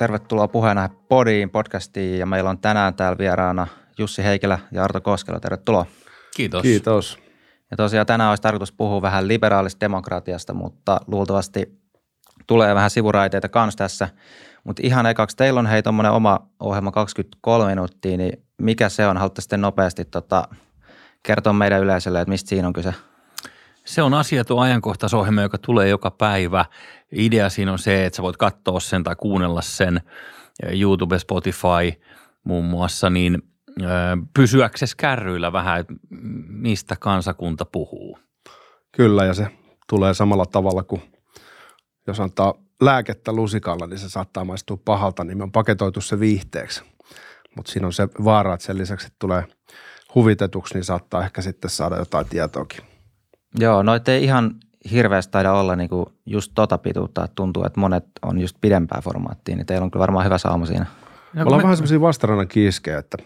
Tervetuloa puheena Podiin podcastiin ja meillä on tänään täällä vieraana Jussi Heikelä ja Arto Koskela. Tervetuloa. Kiitos. Kiitos. Ja tosiaan tänään olisi tarkoitus puhua vähän liberaalista demokratiasta, mutta luultavasti tulee vähän sivuraiteita kans tässä. Mutta ihan ekaksi, teillä on hei tuommoinen oma ohjelma 23 minuuttia, niin mikä se on? Haluatte sitten nopeasti tota, kertoa meidän yleisölle, että mistä siinä on kyse? Se on asiaton ajankohtaisohjelma, joka tulee joka päivä. Idea siinä on se, että sä voit katsoa sen tai kuunnella sen YouTube, Spotify muun muassa, niin pysyäksesi kärryillä vähän, että mistä kansakunta puhuu. Kyllä, ja se tulee samalla tavalla kuin jos antaa lääkettä lusikalla, niin se saattaa maistua pahalta, niin me on paketoitu se viihteeksi. Mutta siinä on se vaara, että sen lisäksi että tulee huvitetuksi, niin saattaa ehkä sitten saada jotain tietoakin. Joo, noit ei ihan hirveästi taida olla niinku just tota pituutta, että tuntuu, että monet on just pidempää formaattia, niin teillä on kyllä varmaan hyvä sauma siinä. No, Ollaan me... vähän semmoisia vastarannan kiiskejä, että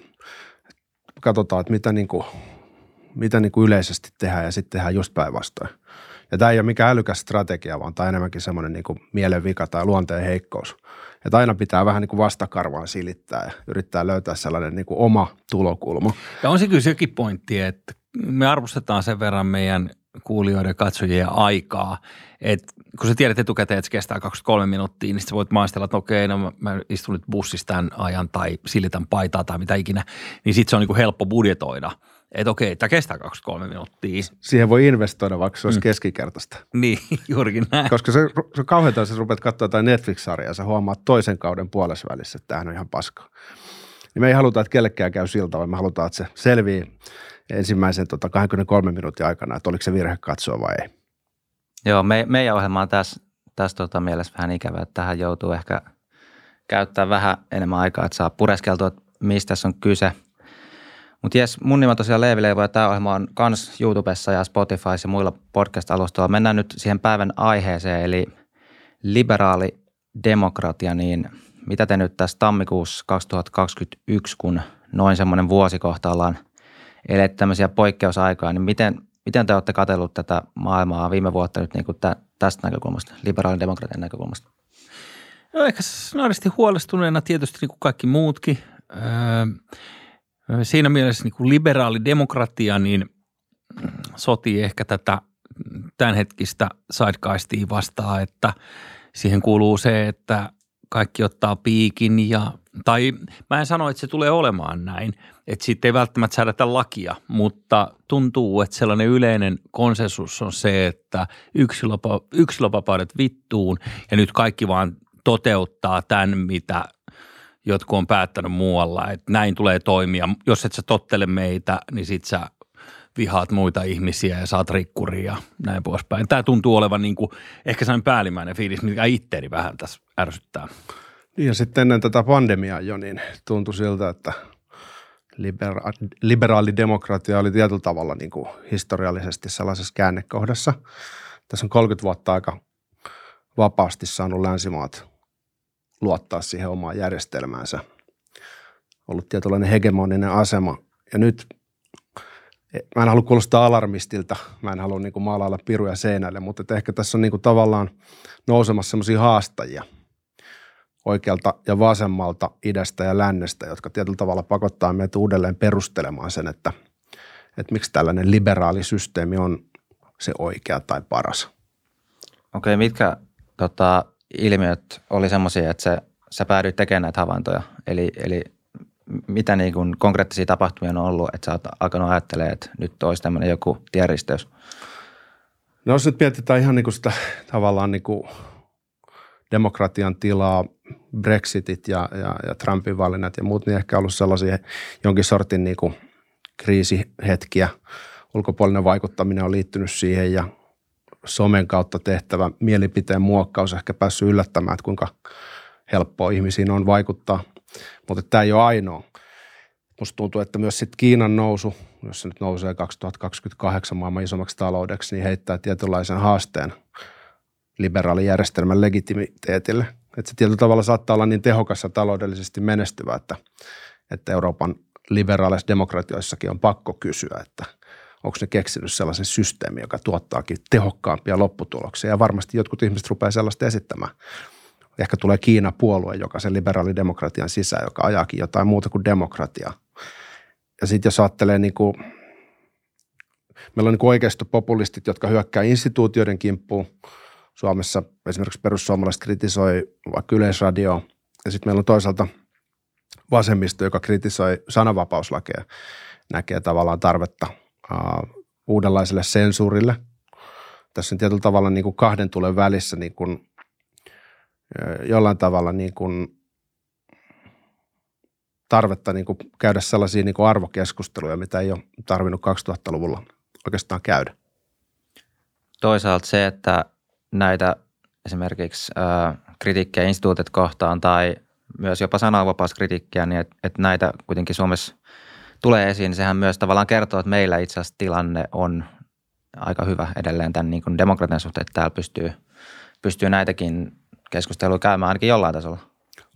katsotaan, että mitä, niinku, mitä niinku yleisesti tehdään ja sitten tehdään just päinvastoin. Ja tämä ei ole mikään älykäs strategia, vaan tämä on enemmänkin semmoinen niinku mielenvika tai luonteen heikkous. Että aina pitää vähän niin kuin vastakarvaan silittää ja yrittää löytää sellainen niin kuin oma tulokulma. Ja on se kyllä sekin pointti, että me arvostetaan sen verran meidän kuulijoiden ja katsojien aikaa. Et kun sä tiedät etukäteen, että se kestää 23 minuuttia, niin sä voit maistella, että okei, no mä istun nyt bussissa tämän ajan tai silitän paitaa tai mitä ikinä, niin sitten se on niin kuin helppo budjetoida. Että okei, tämä kestää 23 minuuttia. Siihen voi investoida, vaikka se olisi mm. keskikertaista. Niin, juurikin näin. Koska se, se on kauheata, jos rupeat katsoa jotain Netflix-sarjaa ja sä huomaat toisen kauden puolessa välissä, että tämähän on ihan paska. Niin me ei haluta, että kellekään käy siltä, vaan me halutaan, että se selvii ensimmäisen tota, 23 minuutin aikana, että oliko se virhe katsoa vai ei. Joo, me, meidän ohjelma on tässä, tässä tota mielessä vähän ikävä, että tähän joutuu ehkä käyttää vähän enemmän aikaa, että saa pureskeltua, että mistä tässä on kyse. Mutta jes, mun nimi on tosiaan Leevi Leivo ja tämä ohjelma on kans YouTubessa ja Spotifyssa ja muilla podcast-alustoilla. Mennään nyt siihen päivän aiheeseen, eli liberaali demokratia, niin mitä te nyt tässä tammikuussa 2021, kun noin semmoinen vuosikohta ollaan – elet tämmöisiä poikkeusaikaa, niin miten, miten te olette katsellut tätä maailmaa viime vuotta nyt niin kuin tä, tästä näkökulmasta, liberaalin demokratian näkökulmasta? No ehkä snaristi huolestuneena tietysti niin kuin kaikki muutkin. Öö, siinä mielessä niin kuin liberaali demokratia niin sotii ehkä tätä tämänhetkistä sidegeistia vastaan, että siihen kuuluu se, että kaikki ottaa piikin ja, tai mä en sano, että se tulee olemaan näin, että siitä ei välttämättä säädetä lakia, mutta tuntuu, että sellainen yleinen konsensus on se, että yksilöpa, vittuun ja nyt kaikki vaan toteuttaa tämän, mitä jotkut on päättänyt muualla, että näin tulee toimia. Jos et sä tottele meitä, niin sit sä vihaat muita ihmisiä ja saat rikkuria ja näin poispäin. Tämä tuntuu olevan niin kuin ehkä sellainen päällimmäinen fiilis, mikä itteeni vähän tässä ärsyttää. Niin ja sitten ennen tätä pandemiaa jo, niin tuntui siltä, että libera- liberaali demokratia oli tietyllä tavalla niin kuin historiallisesti sellaisessa käännekohdassa. Tässä on 30 vuotta aika vapaasti saanut länsimaat luottaa siihen omaan järjestelmäänsä. Ollut tietynlainen hegemoninen asema. Ja nyt mä en halua kuulostaa alarmistilta, mä en halua niin kuin maalailla piruja seinälle, mutta ehkä tässä on niin kuin tavallaan nousemassa sellaisia haastajia oikealta ja vasemmalta, idästä ja lännestä, jotka tietyllä tavalla pakottaa meitä uudelleen perustelemaan sen, että, että miksi tällainen liberaali systeemi on se oikea tai paras. Okei, mitkä tota, ilmiöt oli semmoisia, että se, sä päädyit tekemään näitä havaintoja? Eli, eli mitä niin kuin konkreettisia tapahtumia on ollut, että sä oot alkanut ajattelemaan, että nyt olisi tämmöinen joku tienristeys? No jos nyt mietitään ihan niin kuin sitä tavallaan niin kuin demokratian tilaa, Brexitit ja, ja, ja Trumpin valinnat ja muut, niin ehkä ollut sellaisia jonkin sortin niin kuin kriisihetkiä. Ulkopuolinen vaikuttaminen on liittynyt siihen ja somen kautta tehtävä mielipiteen muokkaus ehkä päässyt yllättämään, että kuinka helppoa ihmisiin on vaikuttaa – mutta tämä ei ole ainoa. Musta tuntuu, että myös sitten Kiinan nousu, jos se nyt nousee 2028 maailman isommaksi taloudeksi, niin heittää tietynlaisen haasteen liberaalijärjestelmän legitimiteetille. Että se tietyllä tavalla saattaa olla niin tehokas ja taloudellisesti menestyvä, että, että Euroopan liberaaleissa demokratioissakin on pakko kysyä, että onko ne keksinyt sellaisen systeemin, joka tuottaakin tehokkaampia lopputuloksia. Ja varmasti jotkut ihmiset rupeaa sellaista esittämään. Ehkä tulee Kiina-puolue, joka sen liberaalidemokratian sisään, joka ajaakin jotain muuta kuin demokratiaa. Ja sitten jos ajattelee niin kuin, meillä on niin oikeistopopulistit, jotka hyökkää instituutioiden kimppuun. Suomessa esimerkiksi perussuomalaiset kritisoi vaikka Yleisradio. Ja sitten meillä on toisaalta vasemmisto, joka kritisoi sananvapauslakeja, näkee tavallaan tarvetta uh, uudenlaiselle sensuurille. Tässä on tietyllä tavalla niin kuin kahden tulen välissä niin kuin, jollain tavalla niin kuin tarvetta niin kuin käydä sellaisia niin kuin arvokeskusteluja, mitä ei ole tarvinnut 2000-luvulla oikeastaan käydä. Toisaalta se, että näitä esimerkiksi äh, kritiikkejä instituutit kohtaan tai myös jopa sananvapauskritiikkiä, niin että et näitä kuitenkin Suomessa tulee esiin, niin sehän myös tavallaan kertoo, että meillä itse asiassa tilanne on aika hyvä edelleen tämän niin kuin demokratian suhteen, että täällä pystyy, pystyy näitäkin keskusteluja käymään ainakin jollain tasolla.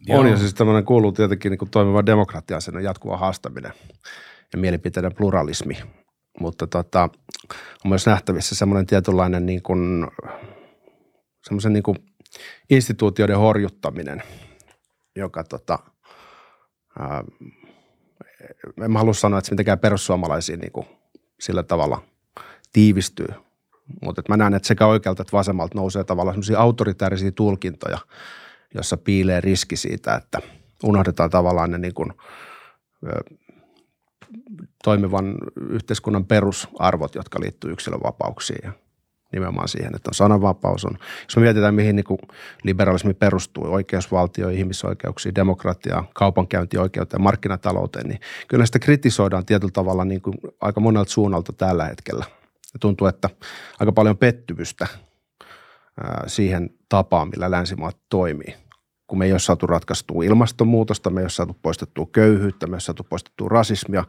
Joo. On ja siis tämmöinen kuuluu tietenkin niin toimiva demokratia, sen jatkuva haastaminen ja mielipiteiden pluralismi. Mutta tota, on myös nähtävissä semmoinen tietynlainen niin kuin, semmoisen niin instituutioiden horjuttaminen, joka tota, ää, en mä halua sanoa, että se mitenkään perussuomalaisiin niin kuin sillä tavalla tiivistyy. Mutta mä näen, että sekä oikealta että vasemmalta nousee tavallaan semmoisia autoritäärisiä tulkintoja, jossa piilee riski siitä, että unohdetaan tavallaan ne niin kuin, toimivan yhteiskunnan perusarvot, jotka liittyy yksilönvapauksiin ja nimenomaan siihen, että on sananvapaus. On. Jos me mietitään, mihin niin kuin liberalismi perustuu, oikeusvaltio, ihmisoikeuksiin, demokratiaan, kaupankäyntioikeuteen, markkinatalouteen, niin kyllä sitä kritisoidaan tietyllä tavalla niin kuin aika monelta suunnalta tällä hetkellä. Ja tuntuu, että aika paljon pettymystä siihen tapaan, millä länsimaat toimii. Kun me ei ole saatu ratkaistua ilmastonmuutosta, me ei ole saatu poistettua köyhyyttä, me ei ole saatu poistettua rasismia,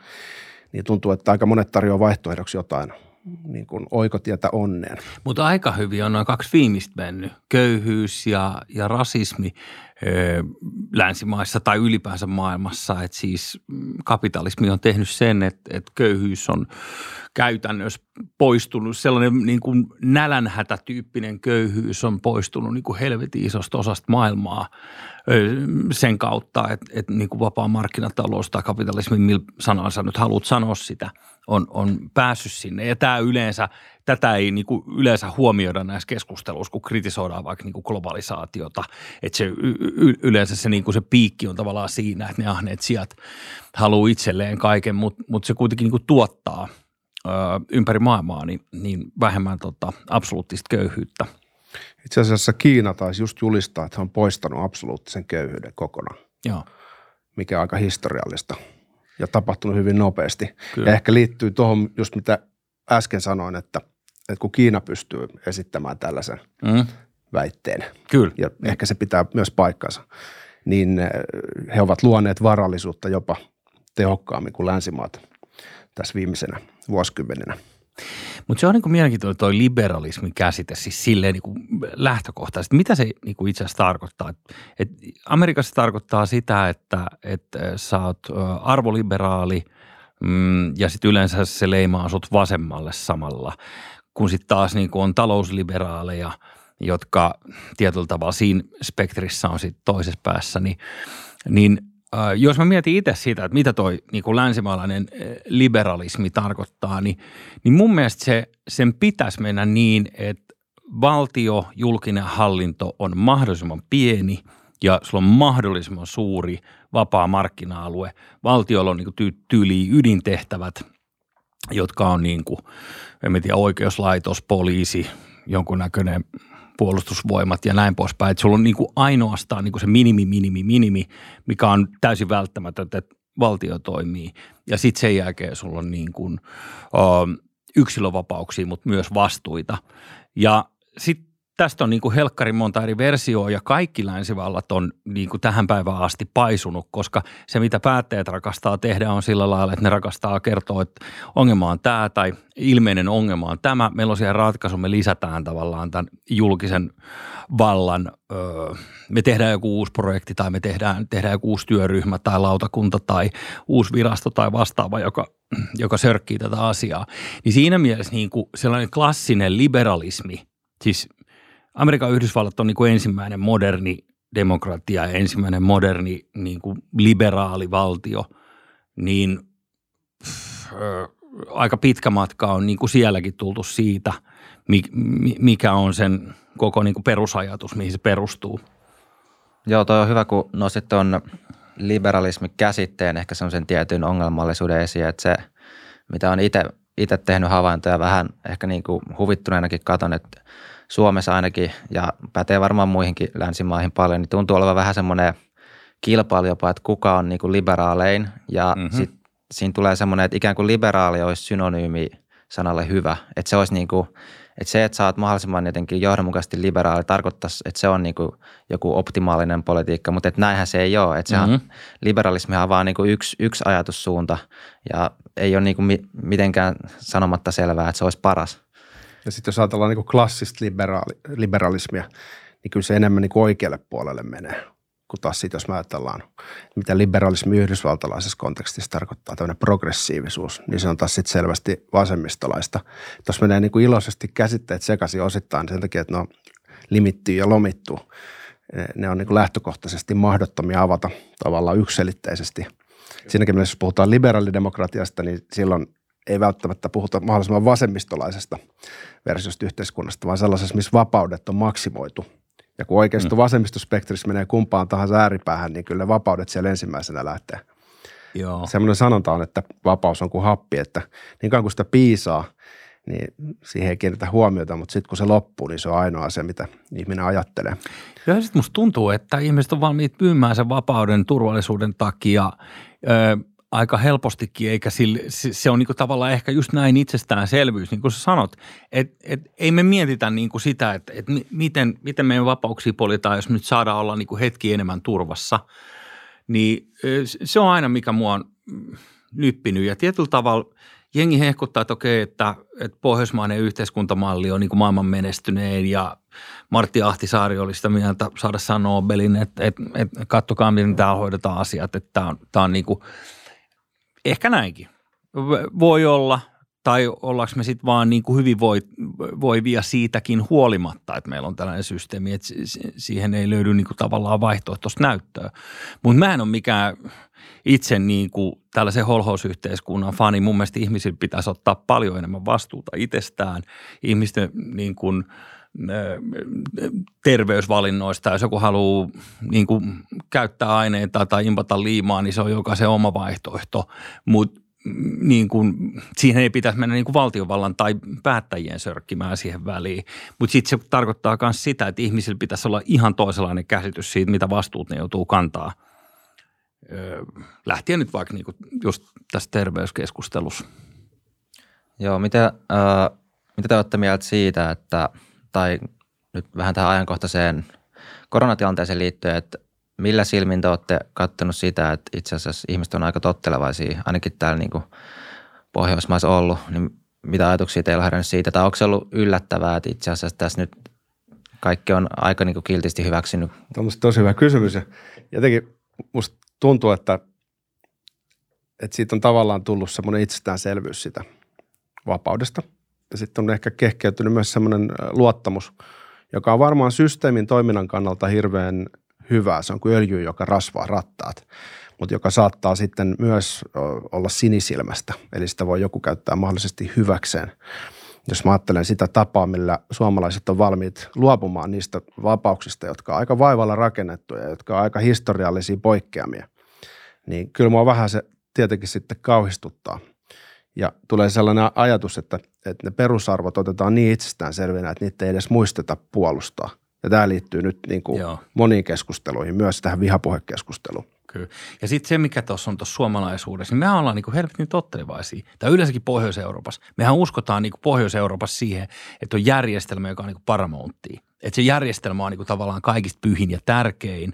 niin tuntuu, että aika monet tarjoaa vaihtoehdoksi jotain – niin kuin oikotietä onneen. Mutta aika hyvin on noin kaksi viimeistä mennyt, köyhyys ja, ja rasismi länsimaissa tai ylipäänsä maailmassa. Et siis kapitalismi on tehnyt sen, että et köyhyys on käytännössä poistunut, sellainen niin kuin nälänhätätyyppinen köyhyys on poistunut niin kuin helvetin isosta osasta maailmaa sen kautta, että, että niin kuin vapaa markkinatalous tai kapitalismi, millä sanansa nyt haluat sanoa sitä, on, on päässyt sinne. Ja tämä yleensä, tätä ei niin kuin yleensä huomioida näissä keskusteluissa, kun kritisoidaan vaikka niin kuin globalisaatiota. Että se y- yleensä se, niin kuin se piikki on tavallaan siinä, että ne ahneet sijat haluaa itselleen kaiken, mutta mut se kuitenkin niin kuin tuottaa ö, ympäri maailmaa niin, niin vähemmän tota, absoluuttista köyhyyttä – itse asiassa Kiina taisi just julistaa, että he on poistanut absoluuttisen köyhyyden kokonaan, Joo. mikä on aika historiallista ja tapahtunut hyvin nopeasti. Kyllä. Ja ehkä liittyy tuohon just mitä äsken sanoin, että, että kun Kiina pystyy esittämään tällaisen mm. väitteen, Kyllä. ja ehkä se pitää myös paikkansa, niin eh, he ovat luoneet varallisuutta jopa tehokkaammin kuin länsimaat tässä viimeisenä vuosikymmenenä. Mutta se on niin mielenkiintoinen tuo liberalismin käsite, siis silleen niin lähtökohtaisesti. Mitä se niin itse asiassa tarkoittaa? Et, Amerikassa tarkoittaa sitä, että et sä oot arvoliberaali mm, ja sitten yleensä se leimaa sut vasemmalle samalla, kun sitten taas niin kuin on talousliberaaleja, jotka tietyllä tavalla siinä spektrissä on sitten toisessa päässä, niin, niin Äh, jos mä mietin itse siitä, että mitä toi niin kuin länsimaalainen äh, liberalismi tarkoittaa, niin, niin mun mielestä se, sen pitäisi mennä niin, että valtio, julkinen hallinto on mahdollisimman pieni ja sulla on mahdollisimman suuri vapaa markkina-alue. Valtiolla on niin kuin tyyli ydintehtävät, jotka on niin kuin, en tiedä, oikeuslaitos, poliisi, jonkunnäköinen puolustusvoimat ja näin poispäin. Että sulla on niin kuin ainoastaan niin kuin se minimi, minimi, minimi, mikä on täysin välttämätöntä, että valtio toimii. Ja sitten sen jälkeen sulla on niin kuin, ö, yksilövapauksia, mutta myös vastuita. Ja sitten tästä on niin kuin helkkari monta eri versioa ja kaikki länsivallat on niin kuin tähän päivään asti paisunut, koska se mitä päättäjät rakastaa tehdä on sillä lailla, että ne rakastaa kertoa, että ongelma on tämä tai ilmeinen ongelma on tämä. Meillä on siihen ratkaisu, me lisätään tavallaan tämän julkisen vallan, öö, me tehdään joku uusi projekti tai me tehdään, tehdään joku uusi työryhmä tai lautakunta tai uusi virasto tai vastaava, joka, joka sörkkii tätä asiaa. Niin siinä mielessä niin kuin sellainen klassinen liberalismi, siis Amerikan Yhdysvallat on niin kuin ensimmäinen moderni demokratia, ensimmäinen moderni niin kuin liberaali valtio, niin pff, aika pitkä matka on niin kuin sielläkin tultu siitä, mikä on sen koko niin kuin perusajatus, mihin se perustuu. Joo, toi on hyvä, kun nostit tuon liberalismin käsitteen ehkä semmoisen tietyn ongelmallisuuden esiin, että se, mitä on itse tehnyt havaintoja vähän ehkä niin kuin huvittuneenakin katon, että Suomessa ainakin ja pätee varmaan muihinkin länsimaihin paljon, niin tuntuu olevan vähän semmoinen kilpailu jopa, että kuka on niin kuin liberaalein ja mm-hmm. sitten siinä tulee semmoinen, että ikään kuin liberaali olisi synonyymi sanalle hyvä. Että se olisi niin kuin, että se, että sä oot mahdollisimman jotenkin johdonmukaisesti liberaali, tarkoittaisi, että se on niin kuin joku optimaalinen politiikka, mutta että näinhän se ei ole. Että sehän, mm-hmm. liberalismihan on vaan niin kuin yksi, yksi ajatussuunta ja ei ole niin kuin mitenkään sanomatta selvää, että se olisi paras. Ja sitten jos ajatellaan niin klassista liberaali, liberalismia, niin kyllä se enemmän niin oikealle puolelle menee kun taas sitten, jos me ajatellaan, mitä liberalismi yhdysvaltalaisessa kontekstissa tarkoittaa, tämmöinen progressiivisuus, niin se on taas sitten selvästi vasemmistolaista. Jos menee niin kuin iloisesti käsitteet sekaisin osittain sen takia, että ne on limittyy ja lomittu, ne on niin kuin lähtökohtaisesti mahdottomia avata tavallaan yksilitteisesti. Siinäkin mielessä, jos puhutaan liberaalidemokratiasta, niin silloin ei välttämättä puhuta mahdollisimman vasemmistolaisesta versiosta yhteiskunnasta, vaan sellaisessa, missä vapaudet on maksimoitu – ja kun oikeisto mm. vasemmistospektrissä menee kumpaan tahansa ääripäähän, niin kyllä vapaudet siellä ensimmäisenä lähtee. Joo. Semmoinen sanonta on, että vapaus on kuin happi, että niin kauan kuin sitä piisaa, niin siihen ei kiinnitä huomiota, mutta sitten kun se loppuu, niin se on ainoa se, mitä ihminen ajattelee. Ja sitten musta tuntuu, että ihmiset on valmiit myymään sen vapauden turvallisuuden takia aika helpostikin, eikä sille, se on niin kuin tavallaan ehkä just näin itsestäänselvyys, niin kuin sä sanot, että et, ei me mietitä niin kuin sitä, että et miten, miten meidän vapauksia politaan, jos nyt saadaan olla niin kuin hetki enemmän turvassa, niin se on aina, mikä mua on nyppinyt. Ja tietyllä tavalla jengi hehkuttaa, että okei, että, että pohjoismainen yhteiskuntamalli on niin kuin maailman menestynein ja Martti Ahtisaari oli sitä mieltä saada sanoa Nobelin, että, että, että kattokaa, miten täällä hoidetaan asiat, että tämä on, tämä on niin kuin – Ehkä näinkin. Voi olla, tai ollaanko me sitten vaan niin kuin hyvin voi, voivia siitäkin huolimatta, että meillä on tällainen systeemi, että siihen ei löydy niin kuin tavallaan vaihtoehtoista näyttöä. Mutta mä en ole mikään itse niin kuin tällaisen holhousyhteiskunnan fani. Mun mielestä ihmisillä pitäisi ottaa paljon enemmän vastuuta itsestään. Ihmisten niin kuin – terveysvalinnoista. Jos joku haluaa niin kuin, käyttää aineita tai impata liimaa, niin se on jokaisen oma vaihtoehto. Mutta niin kuin, siihen ei pitäisi mennä niin kuin valtiovallan tai päättäjien sörkkimään siihen väliin. Mutta sitten se tarkoittaa myös sitä, että ihmisillä pitäisi olla ihan toisenlainen käsitys siitä, mitä vastuut ne joutuu kantaa. Öö, lähtien nyt vaikka niin kuin just tässä terveyskeskustelussa. Joo, mitä, äh, mitä te olette mieltä siitä, että – tai nyt vähän tähän ajankohtaiseen koronatilanteeseen liittyen, että millä silmin te olette katsonut sitä, että itse asiassa ihmiset on aika tottelevaisia, ainakin täällä niin kuin Pohjoismaissa ollut, niin mitä ajatuksia teillä on herännyt siitä, tai onko se ollut yllättävää, että itse asiassa tässä nyt kaikki on aika niin kuin kiltisti hyväksynyt? Tämä on tosi hyvä kysymys ja jotenkin musta tuntuu, että, että siitä on tavallaan tullut semmoinen itsestäänselvyys sitä vapaudesta – sitten on ehkä kehkeytynyt myös semmoinen luottamus, joka on varmaan systeemin toiminnan kannalta hirveän hyvää. Se on kuin öljy, joka rasvaa rattaat, mutta joka saattaa sitten myös olla sinisilmästä, eli sitä voi joku käyttää mahdollisesti hyväkseen. Jos mä ajattelen sitä tapaa, millä suomalaiset on valmiit luopumaan niistä vapauksista, jotka on aika vaivalla rakennettuja, jotka on aika historiallisia poikkeamia, niin kyllä mua vähän se tietenkin sitten kauhistuttaa. Ja tulee sellainen ajatus, että, että ne perusarvot otetaan niin itsestäänselvinä, että niitä ei edes muisteta puolustaa. Ja tämä liittyy nyt niin kuin moniin keskusteluihin, myös tähän vihapuhekeskusteluun. Kyllä. Ja sitten se, mikä tuossa on tuossa suomalaisuudessa, niin mehän ollaan niin helvetin tottelevaisia. Tai yleensäkin Pohjois-Euroopassa. Mehän uskotaan niin Pohjois-Euroopassa siihen, että on järjestelmä, joka on niin paramountti. Että se järjestelmä on niin tavallaan kaikista pyhin ja tärkein.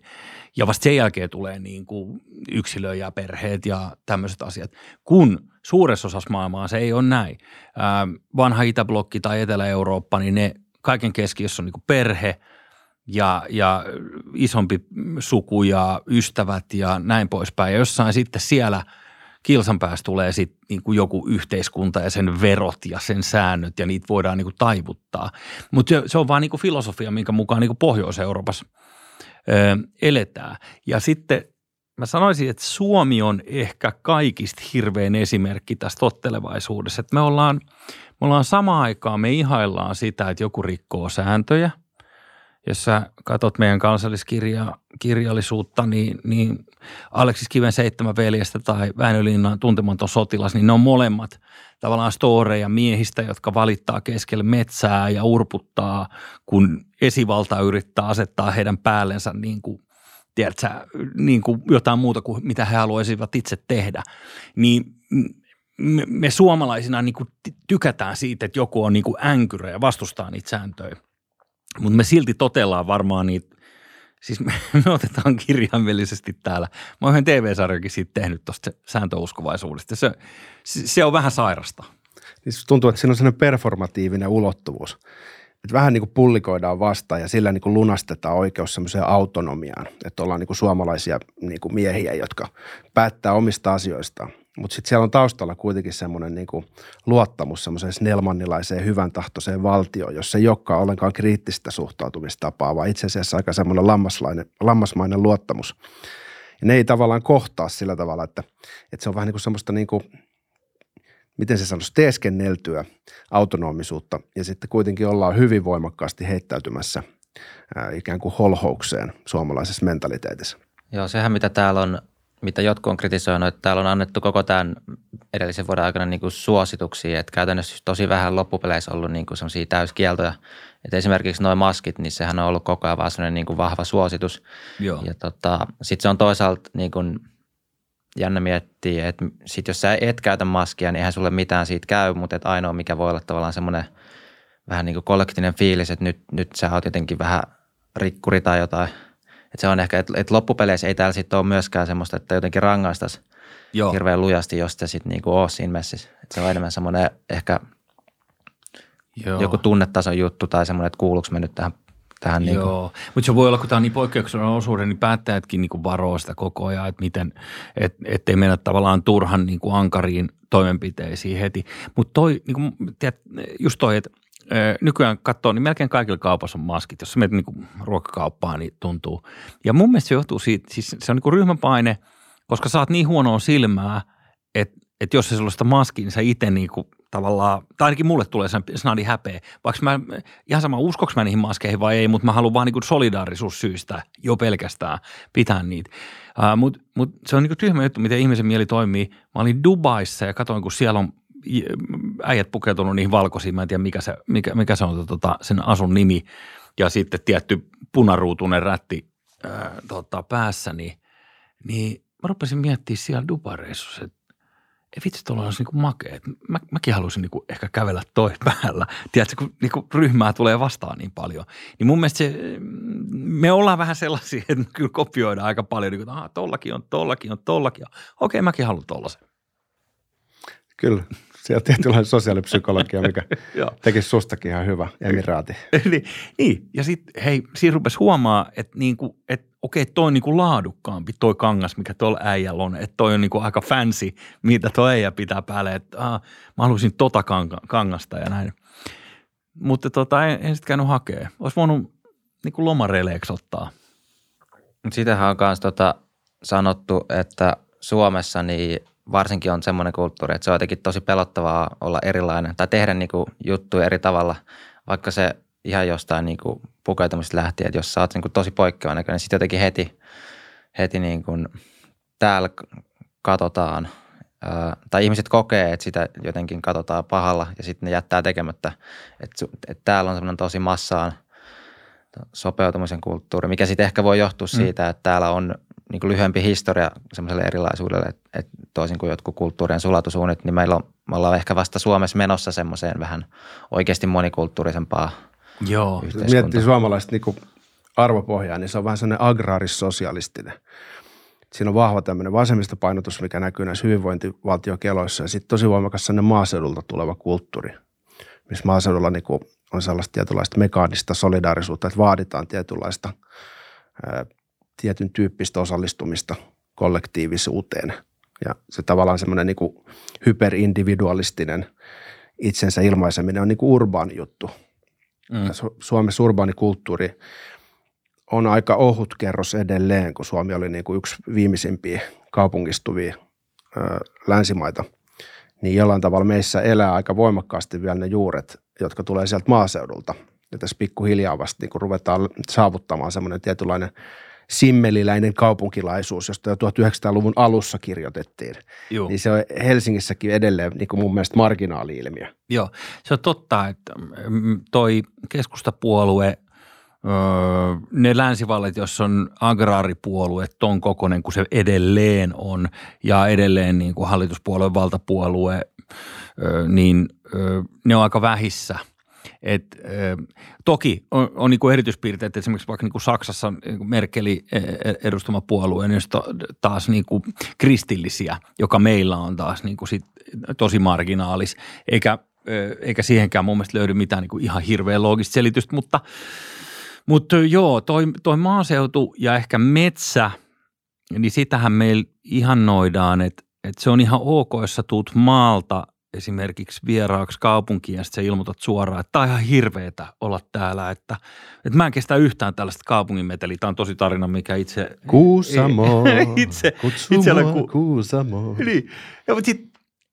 Ja vasta sen jälkeen tulee niin kuin yksilö ja perheet ja tämmöiset asiat. Kun – suuressa osassa maailmaa se ei ole näin. Ää, vanha Itäblokki tai Etelä-Eurooppa, niin ne kaiken keskiössä on niin perhe ja, ja isompi suku ja ystävät ja näin poispäin. Ja jossain sitten siellä kilsan päässä tulee sitten niin kuin joku yhteiskunta ja sen verot ja sen säännöt ja niitä voidaan niin kuin taivuttaa. Mutta se, on vaan niin kuin filosofia, minkä mukaan niin kuin Pohjois-Euroopassa eletään. Ja sitten mä sanoisin, että Suomi on ehkä kaikista hirveän esimerkki tästä tottelevaisuudessa. Että me ollaan, me ollaan samaan aikaan, me ihaillaan sitä, että joku rikkoo sääntöjä – jos sä katsot meidän kansalliskirjallisuutta, niin, niin Aleksis Kiven seitsemän veljestä tai Väinölinnan tuntematon sotilas, niin ne on molemmat tavallaan storeja miehistä, jotka valittaa keskelle metsää ja urputtaa, kun esivalta yrittää asettaa heidän päällensä niin kuin, tiedätkö, niin kuin jotain muuta kuin mitä he haluaisivat itse tehdä. Niin me, me suomalaisina niin kuin tykätään siitä, että joku on niin kuin änkyrä ja vastustaa niitä sääntöjä. Mutta me silti totellaan varmaan niitä, siis me, me otetaan kirjaimellisesti täällä. Mä oon TV-sarjakin siitä tehnyt tuosta sääntöuskovaisuudesta. Se, se on vähän sairasta. Siis tuntuu, että siinä on sellainen performatiivinen ulottuvuus. Että vähän niin kuin pullikoidaan vastaan ja sillä niin kuin lunastetaan oikeus semmoiseen autonomiaan. Että ollaan niin kuin suomalaisia niin kuin miehiä, jotka päättää omista asioistaan – mutta sitten siellä on taustalla kuitenkin semmoinen niinku luottamus semmoiseen snellmannilaiseen hyvän tahtoiseen valtioon, jossa ei olekaan ollenkaan kriittistä suhtautumistapaa, vaan itse asiassa aika semmoinen lammasmainen luottamus. Ja ne ei tavallaan kohtaa sillä tavalla, että, että se on vähän niin kuin semmoista niin kuin, miten se sanoisi, teeskenneltyä autonomisuutta ja sitten kuitenkin ollaan hyvin voimakkaasti heittäytymässä ää, ikään kuin holhoukseen suomalaisessa mentaliteetissa. Joo, sehän mitä täällä on mitä jotkut on kritisoinut, että täällä on annettu koko tämän edellisen vuoden aikana niin kuin suosituksia, että käytännössä tosi vähän loppupeleissä ollut niin kuin sellaisia täyskieltoja. Että esimerkiksi nuo maskit, niin sehän on ollut koko ajan vaan sellainen niin kuin vahva suositus. Joo. Ja tota, sitten se on toisaalta niin kuin jännä miettiä, että sit jos sä et käytä maskia, niin eihän sulle mitään siitä käy, mutta että ainoa mikä voi olla tavallaan semmoinen vähän niin kuin kollektiivinen fiilis, että nyt, nyt sä oot jotenkin vähän rikkuri tai jotain – et se on ehkä, että et loppupeleissä ei täällä sitten ole myöskään semmoista, että jotenkin rangaistaisi hirveän lujasti, jos te sitten niinku ole siinä messissä. Et se on enemmän semmoinen ehkä Joo. joku tunnetason juttu tai semmoinen, että kuuluuko me nyt tähän tähän. Joo, niin kuin. mutta se voi olla, kun tämä on niin poikkeuksellinen osuuden, niin päättäjätkin niin varoo sitä koko ajan, että miten, et, ettei mennä tavallaan turhan niin kuin ankariin toimenpiteisiin heti. Mutta toi, niin kuin, tiedät, just toi, että nykyään katsoo, niin melkein kaikilla kaupassa on maskit. Jos menet niin ruokakauppaan, niin tuntuu. Ja mun mielestä se johtuu siitä, siis se on niin ryhmäpaine, koska saat niin huonoa silmää, että, että jos se sulla sitä maskia, niin sä itse niin kuin tavallaan, tai ainakin mulle tulee sen snadi häpeä. Vaikka mä, ihan sama uskoks mä niihin maskeihin vai ei, mutta mä haluan vaan niin solidaarisuussyistä jo pelkästään pitää niitä. Uh, mutta mut se on niin tyhmä juttu, miten ihmisen mieli toimii. Mä olin Dubaissa ja katsoin, kun siellä on äijät pukeutunut niihin valkoisiin, mä en tiedä mikä se, mikä, mikä se on tota, sen asun nimi, ja sitten tietty punaruutunen rätti ää, tota, päässä, niin, niin mä rupesin miettimään siellä Dubai-reissussa, että ei vitsi, tuolla olisi niinku makea. Mä, mäkin haluaisin niinku ehkä kävellä toi päällä. Tiedätkö, kun niinku ryhmää tulee vastaan niin paljon. Niin mun mielestä se, me ollaan vähän sellaisia, että me kyllä kopioidaan aika paljon. Niin kuin, että tollakin on, tollakin on, tollakin on. Okei, mäkin haluan tollasen. Kyllä. Siellä on tietynlainen sosiaalipsykologia, mikä tekisi sustakin ihan hyvä emiraati. niin, niin, ja sitten hei, siinä rupesi huomaa, että niinku, et, okei, toi on niinku laadukkaampi toi kangas, mikä tuolla äijällä on. Että toi on niinku aika fancy, mitä toi äijä pitää päälle. Että ah, mä haluaisin tota kangasta ja näin. Mutta tota, en, en sitten käynyt hakea. Olisi voinut niinku lomareleeksi ottaa. Sitähän on myös tota sanottu, että Suomessa niin – varsinkin on semmoinen kulttuuri, että se on jotenkin tosi pelottavaa olla erilainen tai tehdä niin kuin juttuja eri tavalla, vaikka se ihan jostain niin kuin pukeutumista lähtien, että jos sä oot niin kuin tosi poikkeavan näköinen, niin sitten jotenkin heti, heti niin kuin täällä katsotaan tai ihmiset kokee, että sitä jotenkin katsotaan pahalla ja sitten ne jättää tekemättä. Että, että täällä on semmoinen tosi massaan sopeutumisen kulttuuri, mikä sitten ehkä voi johtua mm. siitä, että täällä on niin kuin lyhyempi historia semmoiselle erilaisuudelle, että, että toisin kuin jotkut kulttuurien sulatusuunnit, niin meillä on, me ollaan ehkä vasta Suomessa menossa semmoiseen vähän oikeasti monikulttuurisempaa Joo. Miettii suomalaista niin kuin arvopohjaa, niin se on vähän semmoinen agraaris-sosialistinen. Siinä on vahva tämmöinen vasemmistopainotus, mikä näkyy näissä hyvinvointivaltiokeloissa ja sitten tosi voimakas sellainen maaseudulta tuleva kulttuuri, missä maaseudulla niin kuin on sellaista tietynlaista mekaanista solidaarisuutta, että vaaditaan tietynlaista tietyn tyyppistä osallistumista kollektiivisuuteen. Ja se tavallaan semmoinen niin hyperindividualistinen itsensä ilmaiseminen on niin kuin urbaani juttu. Mm. Suomessa urbaani kulttuuri on aika ohut kerros edelleen, kun Suomi oli niin kuin yksi viimeisimpiä kaupungistuvia ö, länsimaita, niin jollain tavalla meissä elää aika voimakkaasti vielä ne juuret, jotka tulee sieltä maaseudulta. Ja tässä pikkuhiljaa vasta niin kun ruvetaan saavuttamaan semmoinen tietynlainen simmeliläinen kaupunkilaisuus, josta jo 1900-luvun alussa kirjoitettiin. Joo. Niin se on Helsingissäkin edelleen niin kuin mun mielestä marginaali-ilmiö. Joo, se on totta, että mm, toi keskustapuolue ne länsivallit, jos on agraaripuolue ton kokoinen kuin se edelleen on ja edelleen niin kuin hallituspuolueen valtapuolue, niin ne on aika vähissä. Et, toki on, on niin erityispiirteet, että esimerkiksi vaikka niin Saksassa niin Merkeli e, e, edustama puolue, niin taas niin kristillisiä, joka meillä on taas niin sit tosi marginaalis, eikä, eikä siihenkään mun mielestä löydy mitään niin ihan hirveän loogista selitystä, mutta – mutta joo, toi, toi maaseutu ja ehkä metsä, niin sitähän meillä ihannoidaan, että, että se on ihan ok, jos sä tuut maalta esimerkiksi vieraaksi kaupunkiin ja sitten sä ilmoitat suoraan, että tämä on ihan hirveetä olla täällä, että, että mä en kestä yhtään tällaista kaupungin meteliä. Tämä on tosi tarina, mikä itse... Kuusamo, itse, kutsu itse mua, ku, Kuusamo. Niin, ja, mutta sit,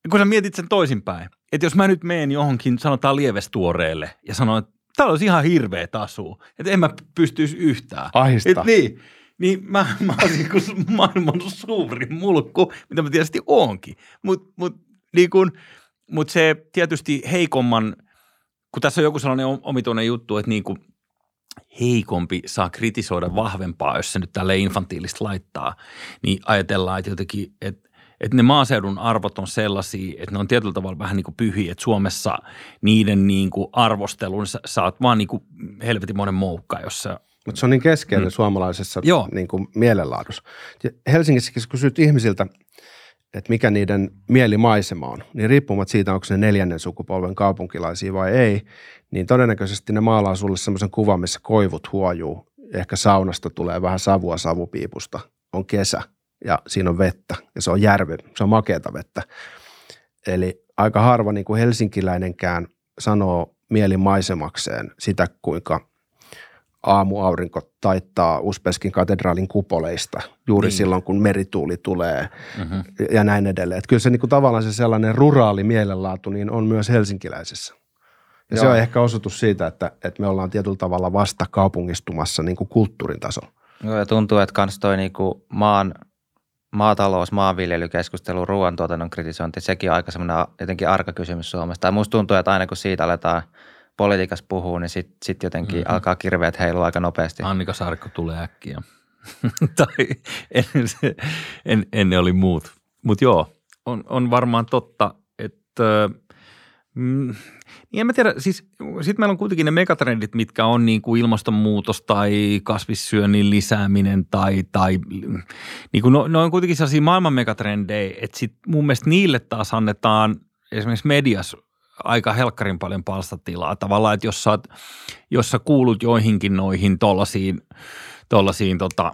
kun sä mietit sen toisinpäin, että jos mä nyt menen johonkin, sanotaan lievestuoreelle ja sanon, että täällä olisi ihan hirveä tasu, että en mä pystyisi yhtään. Ahista. Et niin, niin mä, mä olisin kuin maailman suurin mulkku, mitä mä tietysti oonkin. Mutta mut, niin kun, mut se tietysti heikomman, kun tässä on joku sellainen omituinen juttu, että niin kuin heikompi saa kritisoida vahvempaa, jos se nyt tälle infantiilista laittaa, niin ajatellaan, että jotenkin, että että ne maaseudun arvot on sellaisia, että ne on tietyllä tavalla vähän niin kuin pyhiä, että Suomessa niiden niin kuin arvostelun sä saat vaan niin kuin helvetin monen moukka, jos sä mutta se on niin keskeinen mm. suomalaisessa Joo. Niin kuin mielenlaadussa. Helsingissä, kun kysyt ihmisiltä, että mikä niiden mielimaisema on, niin riippumatta siitä, onko se neljännen sukupolven kaupunkilaisia vai ei, niin todennäköisesti ne maalaa sulle semmoisen kuvan, missä koivut huojuu. Ehkä saunasta tulee vähän savua savupiipusta. On kesä ja siinä on vettä ja se on järve, se on makeata vettä. Eli aika harva niin kuin helsinkiläinenkään sanoo mielimaisemakseen sitä, kuinka aamuaurinko taittaa Uspeskin katedraalin kupoleista juuri niin. silloin, kun merituuli tulee mm-hmm. ja näin edelleen. Että kyllä se niin kuin tavallaan se sellainen ruraali mielenlaatu niin on myös helsinkiläisessä. Ja Joo. se on ehkä osoitus siitä, että, että me ollaan tietyllä tavalla vasta kaupungistumassa niin kuin kulttuurin tasolla. Joo, ja tuntuu, että kans toi niin kuin maan maatalous, maanviljelykeskustelu, ruoantuotannon kritisointi, sekin on aika semmoinen jotenkin arka kysymys Suomessa. Tai musta tuntuu, että aina kun siitä aletaan politiikassa puhua, niin sitten sit jotenkin mm-hmm. alkaa kirveet heilua aika nopeasti. Annika Saarikko tulee äkkiä. tai ennen, se, en, ennen oli muut. Mutta joo, on, on varmaan totta, että mm, niin en mä tiedä, siis sitten meillä on kuitenkin ne megatrendit, mitkä on niin kuin ilmastonmuutos tai kasvissyönnin lisääminen tai, tai niin kuin no, ne on kuitenkin sellaisia maailman megatrendejä, että sit mun mielestä niille taas annetaan esimerkiksi medias aika helkkarin paljon palstatilaa. Tavallaan, että jos sä, oot, jos sä kuulut joihinkin noihin tollasiin, tollasiin tota,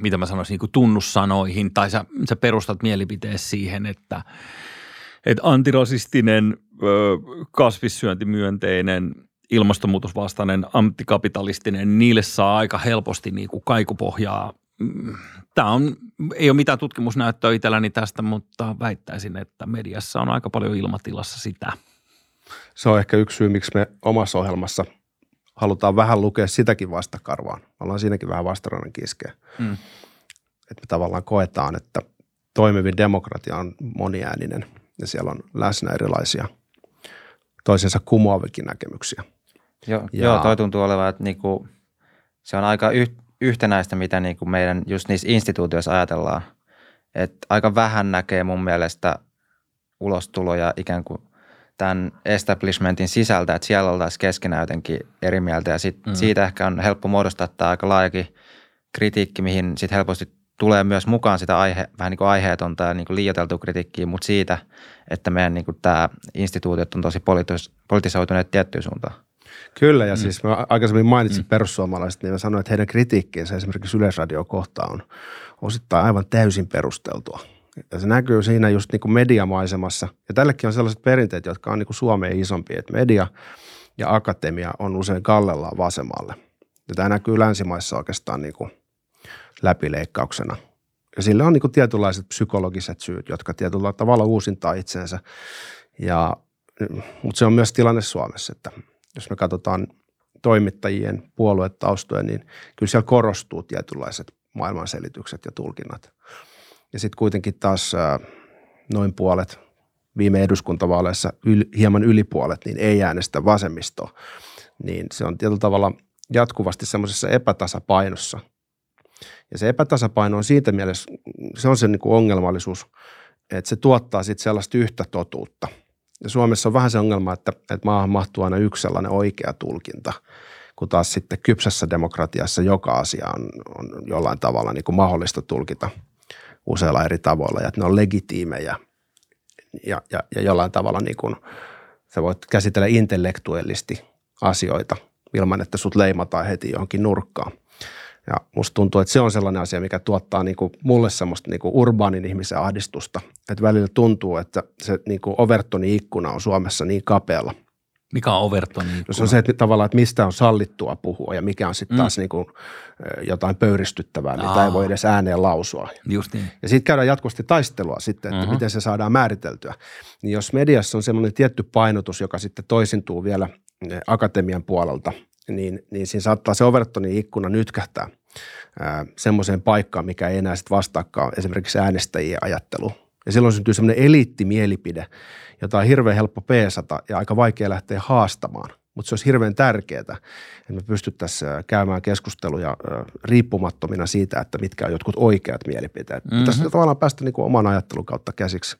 mitä mä sanoisin, niin tunnussanoihin tai sä, sä perustat mielipiteesi siihen, että – että antirasistinen, kasvissyöntimyönteinen, ilmastonmuutosvastainen, antikapitalistinen, niille saa aika helposti niin kuin kaikupohjaa. Tämä on, ei ole mitään tutkimusnäyttöä itselläni tästä, mutta väittäisin, että mediassa on aika paljon ilmatilassa sitä. Se on ehkä yksi syy, miksi me omassa ohjelmassa halutaan vähän lukea sitäkin vastakarvaan. Me ollaan siinäkin vähän vastarannan kiskeä. Mm. Että me tavallaan koetaan, että toimivin demokratia on moniääninen – ja siellä on läsnä erilaisia toisensa kumoavikin näkemyksiä. Joo, ja, joo toi tuntuu olevan, että niinku, se on aika yh, yhtenäistä, mitä niinku meidän just niissä instituutioissa ajatellaan. Et aika vähän näkee mun mielestä ulostuloja ikään kuin tämän establishmentin sisältä, että siellä oltaisiin keskenään jotenkin eri mieltä ja sit, mm. siitä ehkä on helppo muodostaa tämä aika laajakin kritiikki, mihin sitten helposti tulee myös mukaan sitä aihe, vähän niin kuin aiheetonta ja niin kuin liioiteltua kritiikkiä, mutta siitä, että meidän niin kuin tämä instituutiot on tosi politis- politisoituneet tiettyyn suuntaan. Kyllä, ja mm. siis mä aikaisemmin mainitsin mm. perussuomalaiset, niin mä sanoin, että heidän kritiikkiinsä esimerkiksi Yleisradio kohtaan on osittain aivan täysin perusteltua. Ja se näkyy siinä just niin kuin mediamaisemassa. Ja tällekin on sellaiset perinteet, jotka on niin kuin Suomeen isompi, että media ja akatemia on usein kallellaan vasemmalle. Ja tämä näkyy länsimaissa oikeastaan niin kuin läpileikkauksena. Ja sillä on niin kuin tietynlaiset psykologiset syyt, jotka tietyllä tavalla uusintaa itsensä. Ja, mutta se on myös tilanne Suomessa, että jos me katsotaan toimittajien puoluetaustoja, niin kyllä siellä korostuu tietynlaiset maailmanselitykset ja tulkinnat. Ja sitten kuitenkin taas noin puolet viime eduskuntavaaleissa yl, hieman ylipuolet, niin ei äänestä vasemmistoa. Niin se on tietyllä tavalla jatkuvasti semmoisessa epätasapainossa. Ja se epätasapaino on siitä mielessä, se on se niin kuin ongelmallisuus, että se tuottaa sitten sellaista yhtä totuutta. Ja Suomessa on vähän se ongelma, että, että maahan mahtuu aina yksi sellainen oikea tulkinta, kun taas sitten kypsässä demokratiassa joka asia on, on jollain tavalla niin kuin mahdollista tulkita useilla eri tavoilla ja että ne on legitiimejä ja, ja, ja jollain tavalla niin kuin sä voit käsitellä intellektuellisesti asioita ilman, että sut leimataan heti johonkin nurkkaan. Ja musta tuntuu, että se on sellainen asia, mikä tuottaa niin kuin mulle semmoista niin kuin urbaanin ihmisen ahdistusta. Että välillä tuntuu, että se niin kuin Overtonin ikkuna on Suomessa niin kapealla – mikä on Overtoni? No se on se, että tavallaan, että mistä on sallittua puhua ja mikä on sitten mm. taas niin kuin jotain pöyristyttävää, mitä ei voi edes ääneen lausua. Just niin. Ja sitten käydään jatkuvasti taistelua sitten, että uh-huh. miten se saadaan määriteltyä. Niin jos mediassa on semmoinen tietty painotus, joka sitten toisintuu vielä akatemian puolelta, niin, niin siinä saattaa se Overtonin ikkuna nytkähtää semmoiseen paikkaan, mikä ei enää sitten vastaakaan esimerkiksi äänestäjien ajatteluun. Ja silloin syntyy semmoinen eliittimielipide, jota on hirveän helppo peesata ja aika vaikea lähteä haastamaan. Mutta se olisi hirveän tärkeää, että me pystyttäisiin käymään keskusteluja riippumattomina siitä, että mitkä on jotkut oikeat mielipiteet. Mm-hmm. Pitäisi tavallaan päästä niin kuin oman ajattelun kautta käsiksi.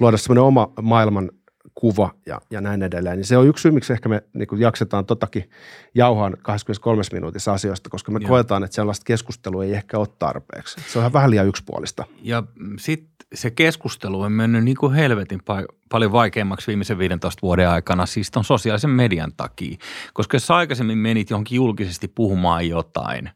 Luoda semmoinen oma maailman kuva ja, ja näin edelleen. Niin se on yksi syy, miksi ehkä me niin kuin jaksetaan totakin jauhaan 23 minuutissa asioista, koska me Joo. koetaan, että sellaista keskustelua ei ehkä ole tarpeeksi. Se on vähän liian yksipuolista. Ja sitten se keskustelu on mennyt niin kuin helvetin paljon vaikeammaksi viimeisen 15 vuoden aikana, siis ton sosiaalisen median takia. Koska jos aikaisemmin menit johonkin julkisesti puhumaan jotain,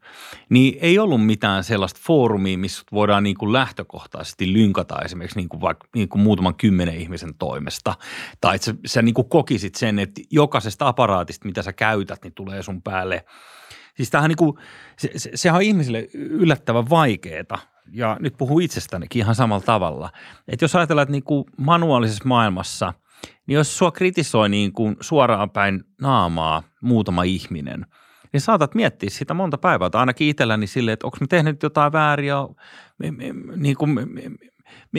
niin ei ollut mitään sellaista foorumia, missä voidaan niin kuin lähtökohtaisesti lynkata esimerkiksi niin kuin vaikka niin kuin muutaman kymmenen ihmisen toimesta. Tai että sä, sä niin kuin kokisit sen, että jokaisesta aparaatista, mitä sä käytät, niin tulee sun päälle – Siis tämähän niin kuin, se, se, sehän on ihmisille yllättävän vaikeaa ja nyt puhuu itsestänikin ihan samalla tavalla. Että jos ajatellaan, että niin kuin manuaalisessa maailmassa, niin jos sua kritisoi niin kuin suoraan päin naamaa muutama ihminen, niin saatat miettiä sitä monta päivää, tai ainakin itselläni silleen, että onko me tehnyt jotain väärin niin kuin,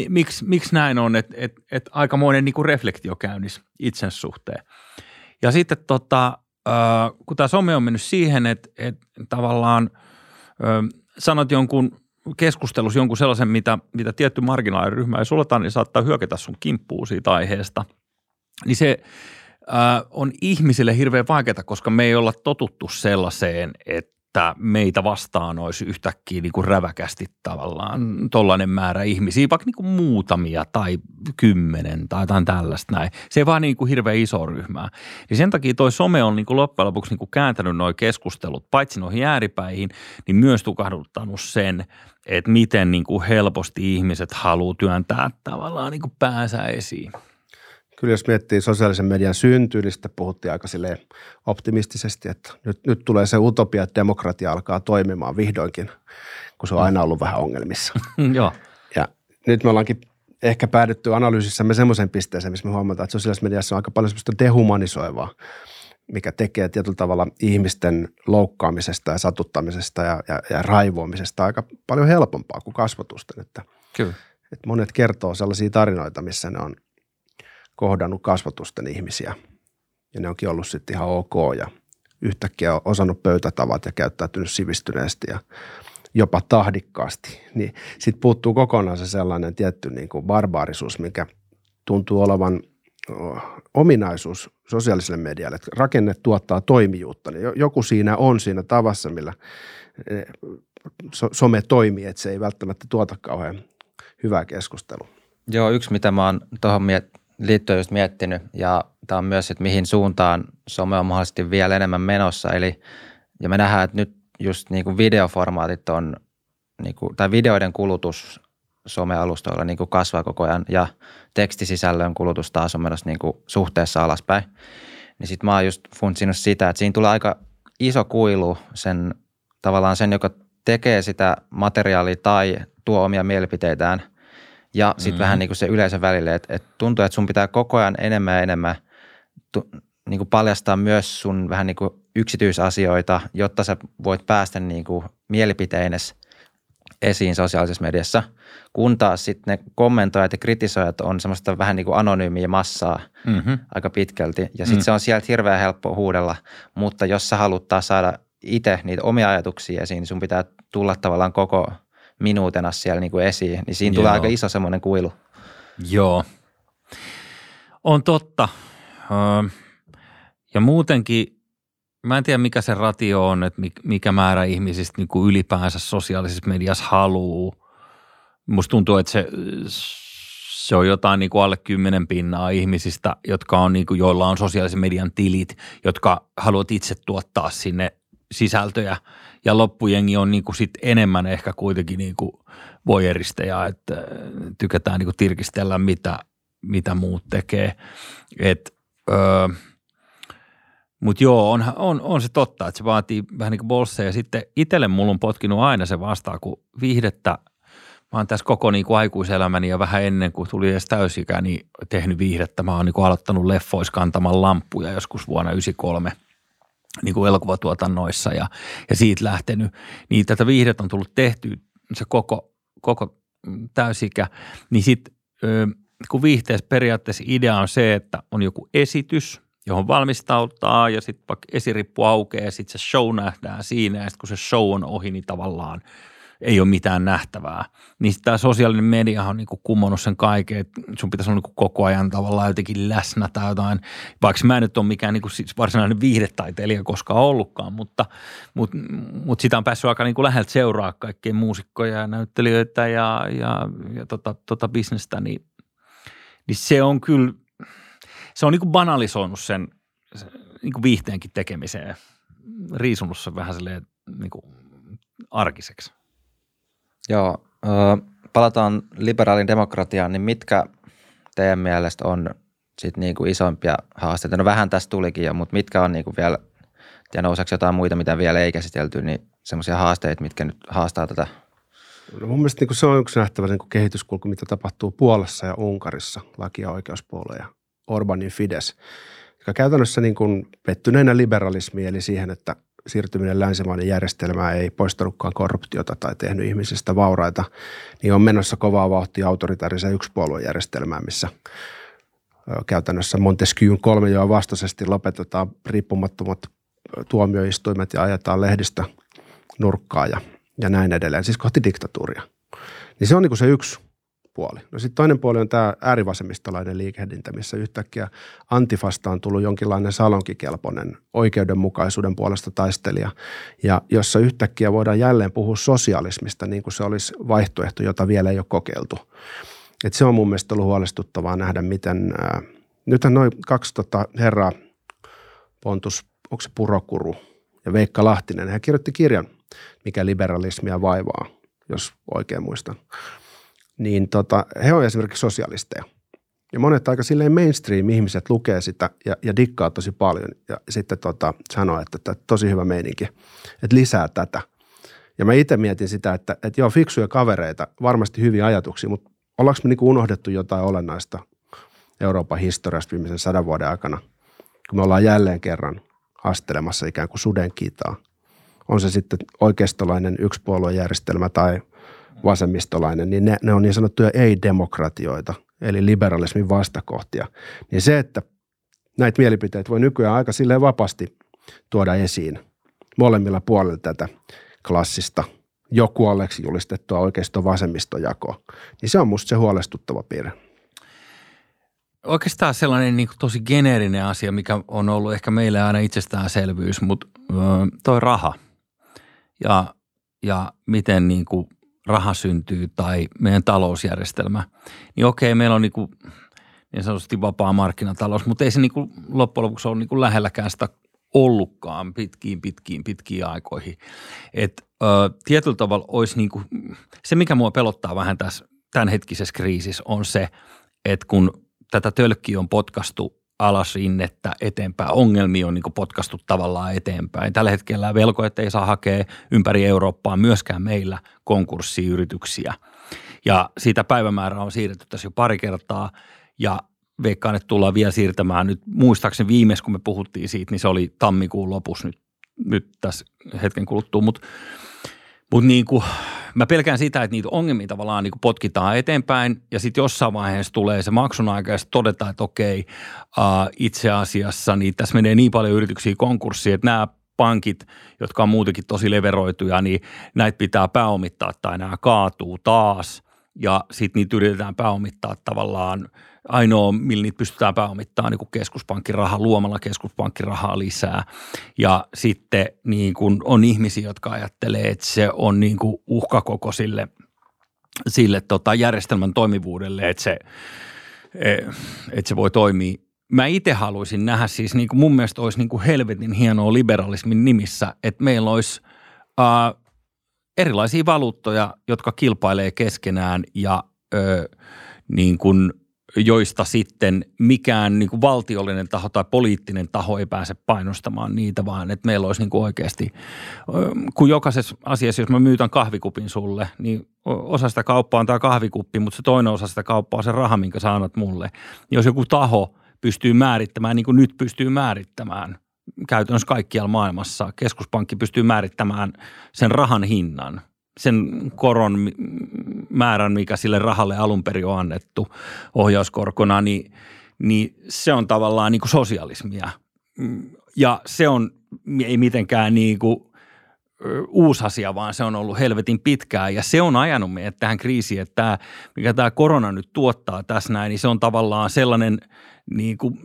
miksi, miksi näin on, että että että aikamoinen niin kuin reflektio käynnissä itsensä suhteen. Ja sitten tota, kun tämä some on mennyt siihen, että, että tavallaan sanot jonkun keskustelussa jonkun sellaisen, mitä, mitä tietty marginaaliryhmä ei sulata, niin saattaa hyökätä sun kimppuun siitä aiheesta. Niin se äh, on ihmisille hirveän vaikeaa, koska me ei olla totuttu sellaiseen, että meitä vastaan olisi yhtäkkiä niin kuin räväkästi tavallaan tollainen määrä ihmisiä, vaikka niin kuin muutamia tai kymmenen tai jotain tällaista näin. Se ei vaan niin kuin hirveän iso ryhmää. Niin sen takia toi some on niin kuin loppujen lopuksi niin kuin kääntänyt nuo keskustelut, paitsi noihin ääripäihin, niin myös tukahduttanut sen, että miten niin kuin helposti ihmiset haluaa työntää tavallaan niin kuin päänsä esiin kyllä jos miettii sosiaalisen median syntyä, niin sitten puhuttiin aika optimistisesti, että nyt, nyt tulee se utopia, että demokratia alkaa toimimaan vihdoinkin, kun se on aina ollut vähän ongelmissa. Joo. Ja nyt me ollaankin ehkä päädytty analyysissämme semmoisen pisteeseen, missä me huomataan, että sosiaalisessa mediassa on aika paljon semmoista dehumanisoivaa, mikä tekee tietyllä tavalla ihmisten loukkaamisesta ja satuttamisesta ja, ja, ja raivoamisesta aika paljon helpompaa kuin kasvatusten. Että, Kyllä. Että monet kertoo sellaisia tarinoita, missä ne on kohdannut kasvatusten ihmisiä ja ne onkin ollut sitten ihan ok ja yhtäkkiä on osannut pöytätavat ja käyttäytynyt sivistyneesti ja jopa tahdikkaasti, niin sitten puuttuu kokonaan se sellainen tietty niin kuin barbaarisuus, mikä tuntuu olevan ominaisuus sosiaaliselle medialle, että rakenne tuottaa toimijuutta, niin joku siinä on siinä tavassa, millä some toimii, että se ei välttämättä tuota kauhean hyvää keskustelua. Joo, yksi mitä mä oon tuohon miet- liittyen just miettinyt ja tämä on myös, että mihin suuntaan some on mahdollisesti vielä enemmän menossa. Eli, ja me nähdään, että nyt just niin kuin videoformaatit on, niin kuin, tai videoiden kulutus somealustoilla niin kuin kasvaa koko ajan ja tekstisisällön kulutus taas on menossa niin kuin suhteessa alaspäin. Niin sitten mä oon just funtsinut sitä, että siinä tulee aika iso kuilu sen tavallaan sen, joka tekee sitä materiaalia tai tuo omia mielipiteitään ja sitten mm-hmm. vähän niin kuin se yleisön välille, että, että tuntuu, että sun pitää koko ajan enemmän ja enemmän tu, niin kuin paljastaa myös sun vähän niin kuin yksityisasioita, jotta sä voit päästä niin kuin mielipiteines esiin sosiaalisessa mediassa, kun taas sitten ne kommentoijat ja kritisoijat on semmoista vähän niin kuin anonyymiä massaa mm-hmm. aika pitkälti. Ja sitten mm. se on sieltä hirveän helppo huudella, mutta jos sä haluat taas saada itse niitä omia ajatuksia esiin, niin sun pitää tulla tavallaan koko minuutena siellä niin kuin esiin. Niin siinä Joo. tulee aika iso semmoinen kuilu. Joo, on totta. Ja muutenkin, mä en tiedä mikä se ratio on, että mikä määrä ihmisistä niin kuin ylipäänsä sosiaalisessa mediassa haluaa. Musta tuntuu, että se, se on jotain niin kuin alle kymmenen pinnaa ihmisistä, jotka on, niin kuin, joilla on sosiaalisen median tilit, jotka haluat itse tuottaa sinne sisältöjä. Ja loppujengi on niin kuin sit enemmän ehkä kuitenkin niin kuin voyeristeja, että tykätään niin kuin tirkistellä, mitä, mitä muut tekee. Et, öö, mutta joo, on, on, on, se totta, että se vaatii vähän niin kuin bolseja. Sitten itselle mulla on potkinut aina se vastaan, kun viihdettä, mä oon tässä koko niin kuin aikuiselämäni ja vähän ennen kuin tuli edes täysikään, niin tehnyt viihdettä. Mä oon niin kuin aloittanut leffois kantamaan lampuja joskus vuonna 1993 niin kuin elokuvatuotannoissa ja, ja siitä lähtenyt. Niin tätä viihdettä on tullut tehty se koko, koko täysikä, niin sitten kun viihteessä periaatteessa idea on se, että on joku esitys, johon valmistautaa ja sitten vaikka esirippu aukeaa ja sitten se show nähdään siinä ja sitten kun se show on ohi, niin tavallaan ei ole mitään nähtävää. Niin tämä sosiaalinen media on niinku kummonnut sen kaiken, että sun pitäisi olla niinku koko ajan tavallaan jotenkin läsnä tai jotain, vaikka mä en nyt ole mikään niinku siis varsinainen viihdetaiteilija koskaan ollutkaan, mutta, mutta, mutta sitä on päässyt aika niinku läheltä seuraa kaikkien muusikkoja ja näyttelijöitä ja, ja, ja tota, tota bisnestä, niin, niin se on kyllä, se on niinku banalisoinut sen, sen niinku viihteenkin tekemiseen, riisunut sen vähän silleen niinku arkiseksi. Joo, palataan liberaalin demokratiaan, niin mitkä teidän mielestä on sit niinku isompia haasteita? No vähän tästä tulikin jo, mutta mitkä on niinku vielä, ja nouseeko jotain muita, mitä vielä ei käsitelty, niin semmoisia haasteita, mitkä nyt haastaa tätä? No mun mielestä niin se on yksi nähtävä niin kehityskulku, mitä tapahtuu Puolassa ja Unkarissa, laki- ja oikeuspuolella ja Orbanin Fides, joka käytännössä niin kuin pettyneenä liberalismiin, eli siihen, että siirtyminen länsimainen järjestelmään ei poistanutkaan korruptiota tai tehnyt ihmisistä vauraita, niin on menossa kovaa vauhtia autoritaariseen yksipuoluejärjestelmään, missä käytännössä Montesquieun kolmijoa vastaisesti lopetetaan riippumattomat tuomioistuimet ja ajetaan lehdistä nurkkaa ja, ja näin edelleen, siis kohti diktatuuria. Niin se on niin se yksi puoli. No sitten toinen puoli on tämä äärivasemmistolainen liikehdintä, missä yhtäkkiä Antifasta on tullut jonkinlainen salonkikelpoinen oikeudenmukaisuuden puolesta taistelija, ja jossa yhtäkkiä voidaan jälleen puhua sosialismista niin kuin se olisi vaihtoehto, jota vielä ei ole kokeiltu. Et se on mun mielestä ollut huolestuttavaa nähdä, miten ää, nythän noin kaksi tota herraa, Pontus, onko se Purokuru ja Veikka Lahtinen, hän kirjoitti kirjan, mikä liberalismia vaivaa, jos oikein muistan niin tota, he on esimerkiksi sosialisteja. Ja monet aika silleen mainstream-ihmiset lukee sitä ja, ja dikkaa tosi paljon ja sitten tota, sanoo, että, että tosi hyvä meininki, että lisää tätä. Ja mä itse mietin sitä, että, että joo, fiksuja kavereita, varmasti hyviä ajatuksia, mutta ollaanko me niinku unohdettu jotain olennaista Euroopan historiasta viimeisen sadan vuoden aikana, kun me ollaan jälleen kerran hastelemassa ikään kuin suden kitaa. On se sitten oikeistolainen yksipuoluejärjestelmä tai – vasemmistolainen, niin ne, ne on niin sanottuja ei-demokratioita, eli liberalismin vastakohtia. Niin se, että näitä mielipiteitä voi nykyään aika silleen vapaasti tuoda esiin molemmilla puolilla tätä klassista jo kuolleeksi julistettua oikeisto vasemmistojakoa, niin se on musta se huolestuttava piirre. Oikeastaan sellainen niin tosi geneerinen asia, mikä on ollut ehkä meille aina itsestäänselvyys, mutta toi raha ja, ja miten niin kuin raha syntyy tai meidän talousjärjestelmä, niin okei, meillä on niin, kuin, niin sanotusti vapaa markkinatalous, mutta ei se niin kuin loppujen lopuksi ole niin kuin lähelläkään sitä ollutkaan pitkiin, pitkiin, pitkiin aikoihin. Et, ö, tietyllä tavalla olisi niin kuin, se, mikä mua pelottaa vähän tässä tämänhetkisessä kriisissä on se, että kun tätä tölkkiä on potkastu alas rinnettä eteenpäin. Ongelmia on niin potkastu tavallaan eteenpäin. Tällä hetkellä velkoet ei saa hakea ympäri Eurooppaa myöskään meillä konkurssiyrityksiä. Ja siitä päivämäärää on siirretty tässä jo pari kertaa ja veikkaan, että tullaan vielä siirtämään nyt. Muistaakseni viimeis, kun me puhuttiin siitä, niin se oli tammikuun lopussa nyt, nyt tässä hetken kuluttua. Mutta mut niin kuin, mä pelkään sitä, että niitä ongelmia tavallaan niin kuin potkitaan eteenpäin ja sitten jossain vaiheessa tulee se maksun aika ja todetaan, että okei, uh, itse asiassa niin tässä menee niin paljon yrityksiä konkurssiin, että nämä pankit, jotka on muutenkin tosi leveroituja, niin näitä pitää pääomittaa tai nämä kaatuu taas. Ja sitten niitä yritetään pääomittaa tavallaan – ainoa, millä niitä pystytään pääomittamaan niin keskuspankkirahaa, luomalla keskuspankkirahaa lisää. Ja sitten niin kuin on ihmisiä, jotka ajattelee, että se on niin kuin uhka koko sille, sille tota järjestelmän toimivuudelle, että se, e, että se voi toimia. Mä itse haluaisin nähdä siis, niin kuin mun mielestä olisi niin kuin helvetin hienoa liberalismin nimissä, että meillä olisi äh, erilaisia valuuttoja, jotka kilpailee keskenään ja ö, niin kuin – joista sitten mikään niin kuin valtiollinen taho tai poliittinen taho ei pääse painostamaan niitä, vaan että meillä olisi niin kuin oikeasti, kun jokaisessa asiassa, jos mä myytän kahvikupin sulle, niin osa sitä kauppaa on tämä kahvikuppi, mutta se toinen osa sitä kauppaa on se raha, minkä sä annat mulle. Jos joku taho pystyy määrittämään, niin kuin nyt pystyy määrittämään, käytännössä kaikkialla maailmassa, keskuspankki pystyy määrittämään sen rahan hinnan – sen koron määrän, mikä sille rahalle alun perin on annettu ohjauskorkona, niin, niin se on tavallaan niin kuin sosialismia. Ja se on ei mitenkään niin kuin uusi asia, vaan se on ollut helvetin pitkään ja se on ajanut meidät tähän kriisiin, että tämä, mikä tämä korona nyt tuottaa tässä näin, niin se on tavallaan sellainen niin kuin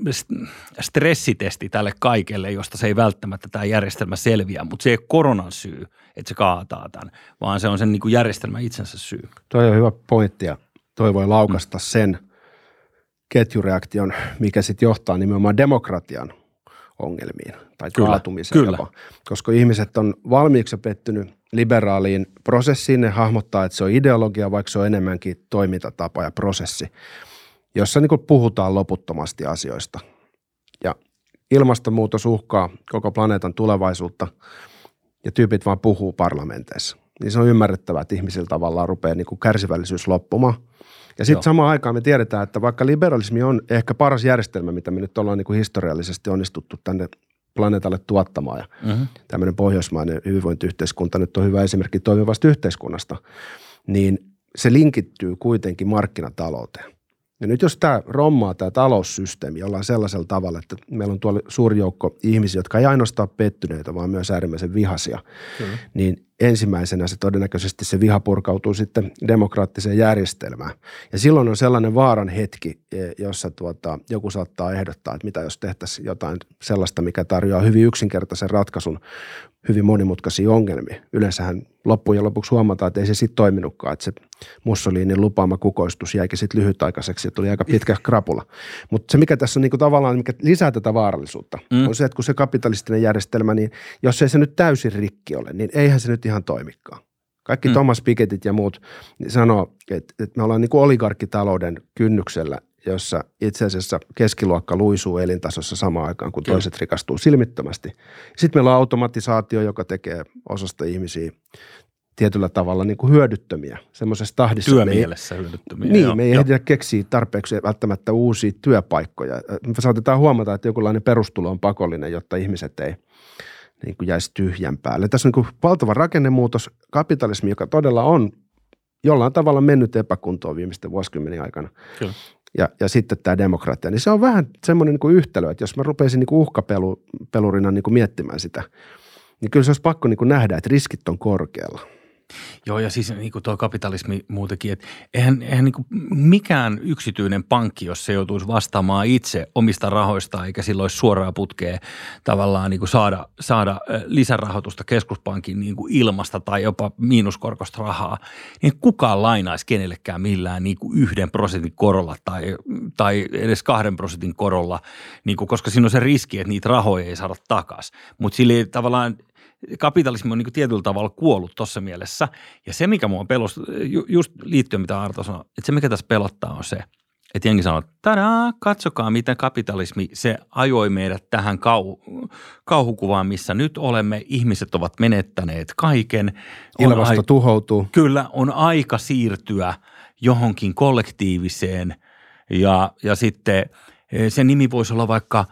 stressitesti tälle kaikelle, josta se ei välttämättä tämä järjestelmä selviä, mutta se ei ole koronan syy, että se kaataa tämän, vaan se on sen niin kuin järjestelmän itsensä syy. Tuo on hyvä pointti ja toi voi laukasta sen ketjureaktion, mikä sitten johtaa nimenomaan demokratian ongelmiin tai kyllä, kaatumiseen kyllä. jopa. Koska ihmiset on valmiiksi pettynyt liberaaliin prosessiin, ne hahmottaa, että se on ideologia, vaikka se on enemmänkin toimintatapa ja prosessi, jossa niin puhutaan loputtomasti asioista. Ja ilmastonmuutos uhkaa koko planeetan tulevaisuutta ja tyypit vaan puhuu parlamenteissa. Niin se on ymmärrettävää, että ihmisillä tavallaan rupeaa niin kuin kärsivällisyys loppumaan. Ja sitten samaan aikaan me tiedetään, että vaikka liberalismi on ehkä paras järjestelmä, mitä me nyt ollaan niin kuin historiallisesti onnistuttu tänne planeetalle tuottamaan. Ja mm-hmm. tämmöinen pohjoismainen hyvinvointiyhteiskunta nyt on hyvä esimerkki toimivasta yhteiskunnasta, niin se linkittyy kuitenkin markkinatalouteen. Ja nyt jos tämä rommaa tämä taloussysteemi jollain sellaisella tavalla, että meillä on tuolla suuri joukko ihmisiä, jotka ei ainoastaan pettyneitä, vaan myös äärimmäisen vihasia, Kyllä. niin ensimmäisenä se todennäköisesti se viha purkautuu sitten demokraattiseen järjestelmään. Ja silloin on sellainen vaaran hetki, e, jossa tuota, joku saattaa ehdottaa, että mitä jos tehtäisiin jotain sellaista, mikä tarjoaa hyvin yksinkertaisen ratkaisun hyvin monimutkaisiin ongelmiin. Yleensähän loppujen lopuksi huomataan, että ei se sitten toiminutkaan, että se Mussolinin lupaama kukoistus jäikin sitten lyhytaikaiseksi ja tuli aika pitkä krapula. Mutta se, mikä tässä on niinku tavallaan, mikä lisää tätä vaarallisuutta, mm. on se, että kun se kapitalistinen järjestelmä, niin jos ei se nyt täysin rikki ole, niin eihän se nyt ihan toimikaan. Kaikki mm. Thomas Pikettit ja muut sanoo, että, että me ollaan niin kuin oligarkkitalouden kynnyksellä, jossa itse asiassa keskiluokka luisuu elintasossa samaan aikaan, kun toiset Kyllä. rikastuu silmittömästi. Sitten meillä on automatisaatio, joka tekee osasta ihmisiä tietyllä tavalla niin kuin hyödyttömiä semmoisessa tahdissa. Työmielessä me ei, hyödyttömiä. Niin, joo, me ei ehditä keksiä tarpeeksi välttämättä uusia työpaikkoja. Me saatetaan huomata, että jokinlainen perustulo on pakollinen, jotta ihmiset ei niin kuin jäisi tyhjän päälle. Tässä on niin kuin valtava rakennemuutos, kapitalismi, joka todella on jollain tavalla mennyt epäkuntoon viimeisten vuosikymmenien aikana. Kyllä. Ja, ja sitten tämä demokratia, niin se on vähän semmoinen niin kuin yhtälö, että jos mä rupeisin niin kuin uhkapelurina niin kuin miettimään sitä, niin kyllä se olisi pakko niin kuin nähdä, että riskit on korkealla – Joo, ja siis niin kuin tuo kapitalismi muutenkin, että eihän, eihän niin kuin mikään yksityinen pankki, jos se joutuisi vastaamaan itse omista rahoista, eikä silloin suoraa putkea tavallaan niin kuin saada, saada lisärahoitusta keskuspankin niin kuin ilmasta tai jopa miinuskorkosta rahaa, niin kukaan lainaisi kenellekään millään niin kuin yhden prosentin korolla tai, tai edes kahden prosentin korolla, niin kuin, koska siinä on se riski, että niitä rahoja ei saada takaisin. Mutta sille tavallaan kapitalismi on niin tietyllä tavalla kuollut tuossa mielessä. Ja se, mikä mua pelosti, just liittyen mitä Arto sanoi, että se, mikä tässä pelottaa on se, että jengi sanoo, että tadaa, katsokaa miten kapitalismi, se ajoi meidät tähän kau, kauhukuvaan, missä nyt olemme. Ihmiset ovat menettäneet kaiken. Ilmasto ai- tuhoutuu. Kyllä, on aika siirtyä johonkin kollektiiviseen ja, ja sitten eh, se nimi voisi olla vaikka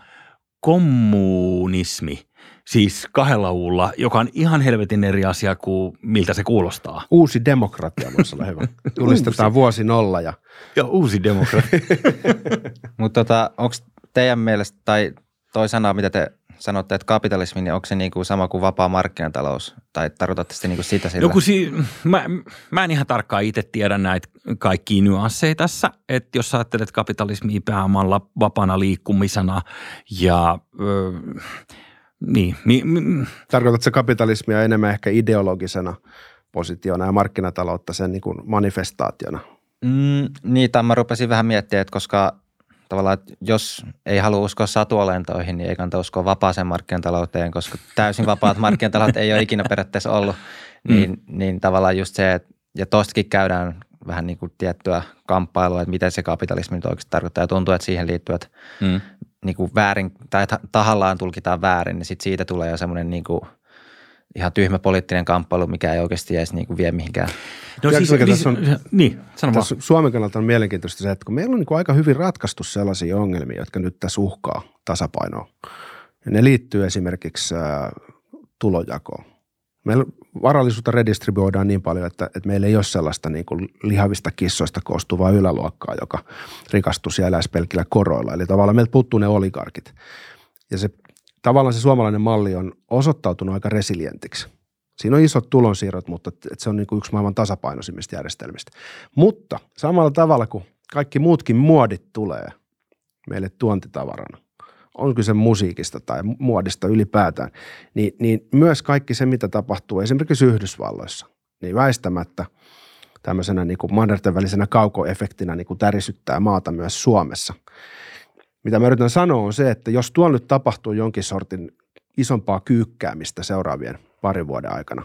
kommunismi – siis kahdella uulla, joka on ihan helvetin eri asia kuin miltä se kuulostaa. Uusi demokratia voisi olla hyvä. Julistetaan vuosi nolla. Ja... ja uusi demokratia. Mutta tota, onko teidän mielestä, tai toi sana, mitä te sanotte, että kapitalismi, niin onko se niin kuin sama kuin vapaa markkinatalous? Tai tarkoitatte sitten niin kuin sitä sillä? Joku si- mä, mä en ihan tarkkaan itse tiedä näitä kaikkia nyansseja tässä. Että jos ajattelet kapitalismia pääomalla vapaana liikkumisena ja... Öö, niin. Mi, mi, Tarkoitatko kapitalismia enemmän ehkä ideologisena positiona ja markkinataloutta sen niin kuin manifestaationa? Mm, niin, tai mä rupesin vähän miettimään, että koska tavallaan, että jos ei halua uskoa satuolentoihin, niin ei kannata uskoa vapaaseen markkinatalouteen, koska täysin vapaat markkinataloudet ei ole ikinä periaatteessa ollut. Niin, mm. niin tavallaan just se, että ja tostakin käydään vähän niin kuin tiettyä kamppailua, että miten se kapitalismi nyt oikeasti tarkoittaa. Ja tuntuu, että siihen liittyvät mm niin kuin väärin tai tahallaan tulkitaan väärin, niin sit siitä tulee jo semmoinen niin kuin ihan tyhmä poliittinen kamppailu, mikä ei oikeasti edes niin kuin vie mihinkään. No siis, niin, tässä on, niin, sano tässä vaan. Suomen kannalta on mielenkiintoista se, että kun meillä on niin kuin aika hyvin ratkaistu sellaisia ongelmia, jotka nyt tässä uhkaa tasapainoa. Ja ne liittyy esimerkiksi äh, tulojakoon. Meillä varallisuutta redistribuoidaan niin paljon, että, että meillä ei ole sellaista niin kuin lihavista kissoista koostuvaa yläluokkaa, joka rikastuu siellä pelkillä koroilla. Eli tavallaan meiltä puuttuu ne oligarkit. Ja se, tavallaan se suomalainen malli on osoittautunut aika resilientiksi. Siinä on isot tulonsiirrot, mutta se on niin kuin yksi maailman tasapainoisimmista järjestelmistä. Mutta samalla tavalla kuin kaikki muutkin muodit tulee meille tuontitavarana, on kyse musiikista tai muodista ylipäätään, niin, niin myös kaikki se, mitä tapahtuu esimerkiksi Yhdysvalloissa, niin väistämättä tämmöisenä niin kuin mannerten välisenä kaukoefektinä niin kuin tärisyttää maata myös Suomessa. Mitä mä yritän sanoa on se, että jos tuolla nyt tapahtuu jonkin sortin isompaa kyykkäämistä seuraavien parin vuoden aikana,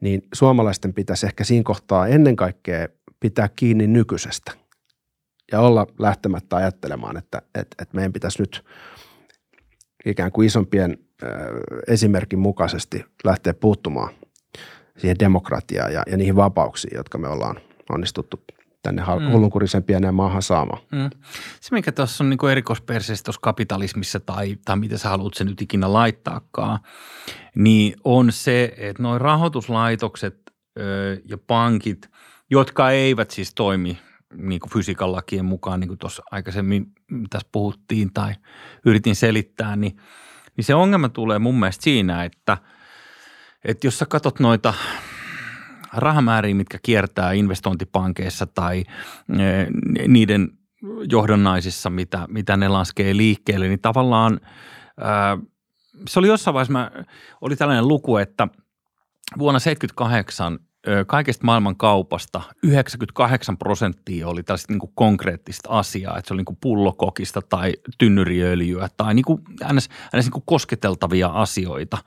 niin suomalaisten pitäisi ehkä siinä kohtaa ennen kaikkea pitää kiinni nykyisestä ja olla lähtemättä ajattelemaan, että, että, että meidän pitäisi nyt ikään kuin isompien esimerkin mukaisesti lähteä puuttumaan siihen demokratiaan ja, ja niihin vapauksiin, jotka me ollaan onnistuttu tänne mm. hullunkurisen pieneen maahan saamaan. Mm. Se, mikä tuossa on niin erikoisperseessä tuossa kapitalismissa tai, tai mitä sä haluat sen nyt ikinä laittaakaan, niin on se, että noin rahoituslaitokset ö, ja pankit, jotka eivät siis toimi niin fysiikan lakien mukaan, niin kuin tuossa aikaisemmin tässä puhuttiin tai yritin selittää, niin, niin se ongelma tulee mun mielestä siinä, että, että jos sä katsot noita rahamääriä, mitkä kiertää investointipankeissa tai e, niiden johdonnaisissa, mitä, mitä ne laskee liikkeelle, niin tavallaan ää, se oli jossain vaiheessa, mä, oli tällainen luku, että vuonna 1978 kaikesta maailman kaupasta 98 prosenttia oli tällaista niin kuin konkreettista asiaa, että se oli niin kuin pullokokista tai tynnyriöljyä tai niin kuin äänes, äänes niin kuin kosketeltavia asioita.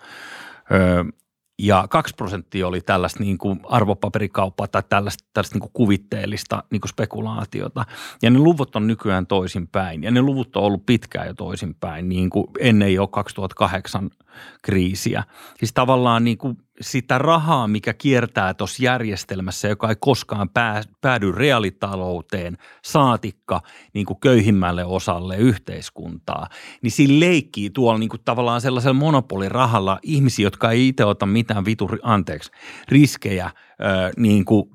ja 2 prosenttia oli tällaista niin kuin arvopaperikauppaa tai tällaista, tällaista niin kuin kuvitteellista niin kuin spekulaatiota. Ja ne luvut on nykyään toisinpäin ja ne luvut on ollut pitkään jo toisinpäin niin kuin ennen jo 2008 kriisiä. Siis tavallaan niin kuin sitä rahaa, mikä kiertää tuossa järjestelmässä, joka ei koskaan pää, päädy reaalitalouteen, saatikka niin kuin köyhimmälle osalle yhteiskuntaa, niin siinä leikkii tuolla niin kuin tavallaan sellaisella monopolirahalla ihmisiä, jotka ei itse ota mitään vituri, anteeksi, riskejä – niin, kuin,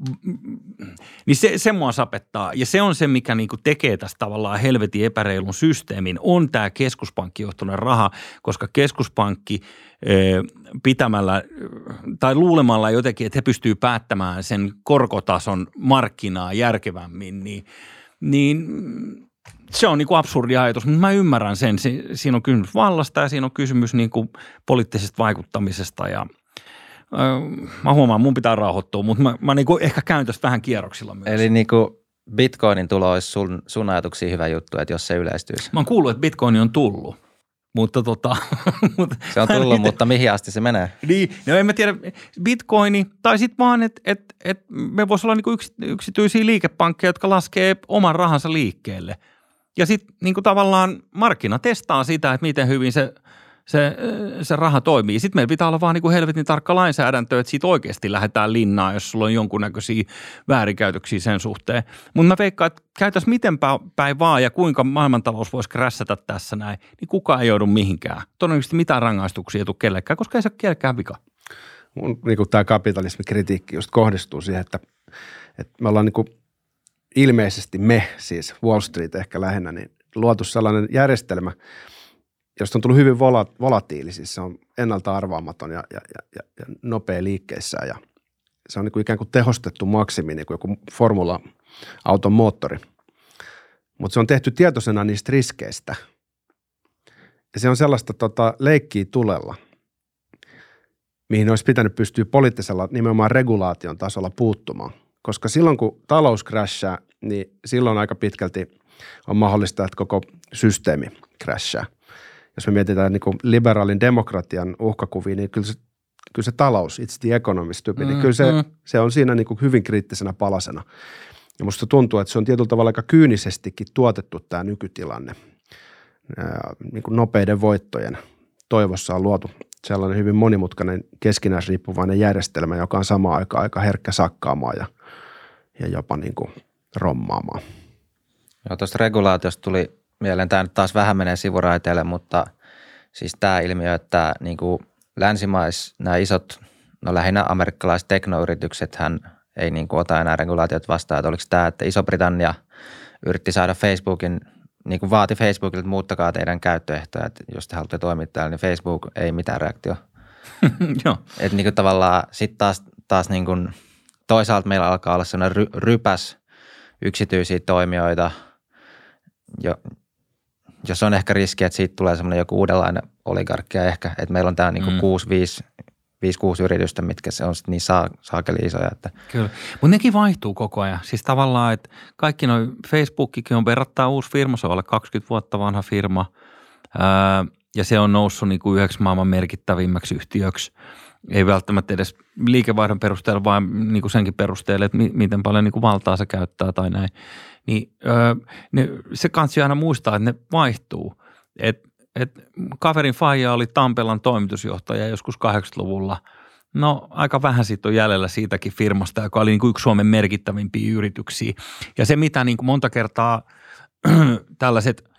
niin se, se mua sapettaa. Ja se on se, mikä niin kuin tekee tästä tavallaan helvetin epäreilun systeemin, on tämä keskuspankkijohtoinen raha, koska keskuspankki pitämällä tai luulemalla jotenkin, että he pystyy päättämään sen korkotason markkinaa järkevämmin, niin, niin se on niin kuin absurdi ajatus, mutta mä ymmärrän sen. Si- siinä on kysymys vallasta ja siinä on kysymys niin kuin poliittisesta vaikuttamisesta ja – mä huomaan, mun pitää rauhoittua, mutta mä, mä niinku ehkä käyn tästä vähän kierroksilla myös. Eli niinku Bitcoinin tulo olisi sun, sun ajatuksiin hyvä juttu, että jos se yleistyisi. Mä oon kuullut, että Bitcoin on tullut. mutta tota, mutta se on tullut, mutta mihin asti se menee? Niin, no en mä tiedä, bitcoini tai sitten vaan, että et, et me voisi olla niinku yks, yksityisiä liikepankkeja, jotka laskee oman rahansa liikkeelle. Ja sitten niinku tavallaan markkina testaa sitä, että miten hyvin se – se, se raha toimii. Sitten meillä pitää olla vaan niin kuin helvetin tarkka lainsäädäntö, että siitä oikeasti lähdetään linnaan, jos sulla on jonkunnäköisiä väärinkäytöksiä sen suhteen. Mutta mä veikkaan, että käytäisiin miten päin vaan ja kuinka maailmantalous voisi krässätä tässä näin, niin kukaan ei joudu mihinkään. Todennäköisesti mitään rangaistuksia ei tule kellekään, koska ei se ole kellekään vika. Mun, niin kuin tämä kapitalismikritiikki just kohdistuu siihen, että, että me ollaan niin kuin ilmeisesti me, siis Wall Street ehkä lähinnä, niin luotu sellainen järjestelmä – josta on tullut hyvin vola, volatiili, siis se on ennalta arvaamaton ja, ja, ja, ja nopea liikkeissä ja se on niin kuin ikään kuin tehostettu maksimi, niin kuin joku formula-auton moottori. Mutta se on tehty tietoisena niistä riskeistä. Ja se on sellaista tota, leikkiä tulella, mihin olisi pitänyt pystyä poliittisella nimenomaan regulaation tasolla puuttumaan. Koska silloin kun talous crashaa, niin silloin aika pitkälti on mahdollista, että koko systeemi crashaa – jos me mietitään niin kuin liberaalin demokratian uhkakuvia, niin kyllä se, kyllä se talous, it's the economist tyyppi, niin mm, niin kyllä se, mm. se on siinä niin kuin hyvin kriittisenä palasena. Ja musta tuntuu, että se on tietyllä tavalla aika kyynisestikin tuotettu tämä nykytilanne. niin kuin nopeiden voittojen toivossa on luotu sellainen hyvin monimutkainen keskinäisriippuvainen järjestelmä, joka on samaan aikaan aika herkkä sakkaamaan ja, ja jopa niin kuin rommaamaan. Joo, tuosta regulaatiosta tuli mieleen. Tämä nyt taas vähän menee sivuraiteille, mutta siis tämä ilmiö, että niin kuin länsimais nämä isot, no lähinnä amerikkalaiset teknoyritykset hän ei niin kuin ota enää regulaatiot vastaan. Että oliko tämä, että Iso-Britannia yritti saada Facebookin, niin kuin vaati Facebookilta, että muuttakaa teidän käyttöehtoja, että jos te haluatte toimia täällä, niin Facebook ei mitään reaktio. Joo. Että niin kuin tavallaan sitten taas, taas niin kuin toisaalta meillä alkaa olla sellainen ry, rypäs yksityisiä toimijoita, jo, jos on ehkä riski, että siitä tulee semmoinen joku uudenlainen oligarkkia ehkä, että meillä on tämä niin mm. 5-6 yritystä, mitkä se on sitten niin saa, saakeli isoja. Että. Kyllä, mutta nekin vaihtuu koko ajan. Siis tavallaan, että kaikki noin Facebookikin on verrattain uusi firma, se on alle 20 vuotta vanha firma ää, ja se on noussut niin kuin yhdeksi maailman merkittävimmäksi yhtiöksi. Ei välttämättä edes liikevaihdon perusteella, vaan niin kuin senkin perusteella, että mi- miten paljon niin kuin valtaa se käyttää tai näin niin öö, ne, se kansi aina muistaa, että ne vaihtuu. Et, et kaverin faija oli Tampelan toimitusjohtaja joskus 80-luvulla. No aika vähän siitä on jäljellä siitäkin firmasta, joka oli niin kuin yksi Suomen merkittävimpiä yrityksiä. Ja se, mitä niin kuin monta kertaa tällaiset,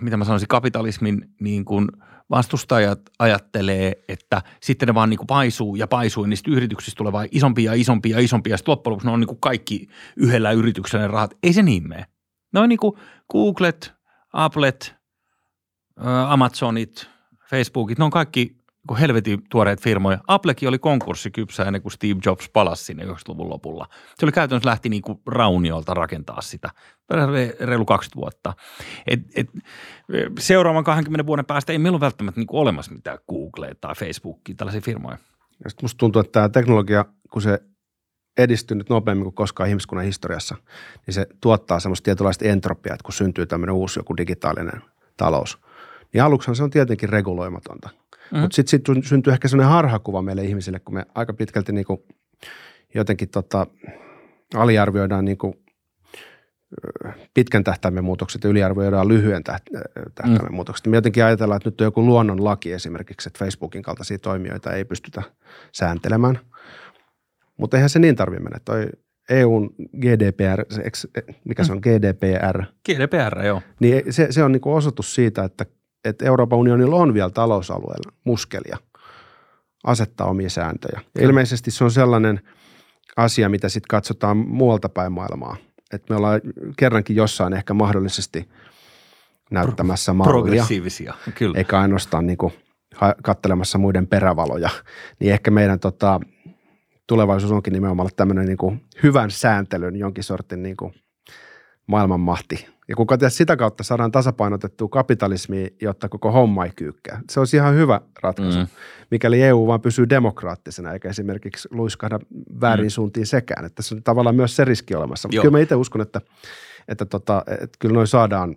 mitä mä sanoisin, kapitalismin niin kuin – vastustajat ajattelee, että sitten ne vaan niin kuin paisuu ja paisuu ja niistä yrityksistä tulee vain isompia ja isompia ja isompia ja sitten loppujen lopuksi ne on niin kuin kaikki yhdellä yrityksellä ne rahat. Ei se niin mene. Ne on niin kuin Googlet, Applet, Amazonit, Facebookit, ne on kaikki kuin helvetin tuoreet firmoja. Applekin oli konkurssikypsä ennen kuin Steve Jobs palasi sinne 90-luvun lopulla. Se oli käytännössä lähti niin kuin rauniolta rakentaa sitä. Reilu 20 vuotta. Et, et, seuraavan 20 vuoden päästä ei meillä ole välttämättä niin kuin olemassa mitään Google tai Facebookia, tällaisia firmoja. Ja musta tuntuu, että tämä teknologia, kun se edistynyt nopeammin kuin koskaan ihmiskunnan historiassa, niin se tuottaa semmoista tietynlaista entropiaa, että kun syntyy tämmöinen uusi joku digitaalinen talous, niin aluksi se on tietenkin reguloimatonta – Mm. Mutta sitten sit syntyy ehkä sellainen harhakuva meille ihmisille, kun me aika pitkälti niinku jotenkin tota, aliarvioidaan niinku pitkän tähtäimen muutokset ja yliarvioidaan lyhyen tähtäimen mm. muutokset. Me jotenkin ajatellaan, että nyt on joku luonnonlaki esimerkiksi, että Facebookin kaltaisia toimijoita ei pystytä sääntelemään. Mutta eihän se niin tarvitse mennä. Toi EUn GDPR, mikä se on, GDPR? GDPR, joo. Niin se, se on niin osoitus siitä, että että Euroopan unionilla on vielä talousalueella muskelia asettaa omia sääntöjä. Ja ilmeisesti se on sellainen asia, mitä sitten katsotaan muualta päin maailmaa. Että me ollaan kerrankin jossain ehkä mahdollisesti näyttämässä mallia. Progressiivisia, kyllä. Eikä ainoastaan niin kuin kattelemassa muiden perävaloja. Niin ehkä meidän tota, tulevaisuus onkin nimenomaan tämmöinen niin kuin hyvän sääntelyn jonkin sortin niin kuin maailmanmahti ja kun sitä kautta saadaan tasapainotettua kapitalismi, jotta koko homma ei kyykkää. Se olisi ihan hyvä ratkaisu, mm. mikäli EU vaan pysyy demokraattisena, eikä esimerkiksi luiskahda väärin mm. suuntiin sekään. Että se on tavallaan myös se riski olemassa. Mutta kyllä mä itse uskon, että, että, tota, että kyllä noin saadaan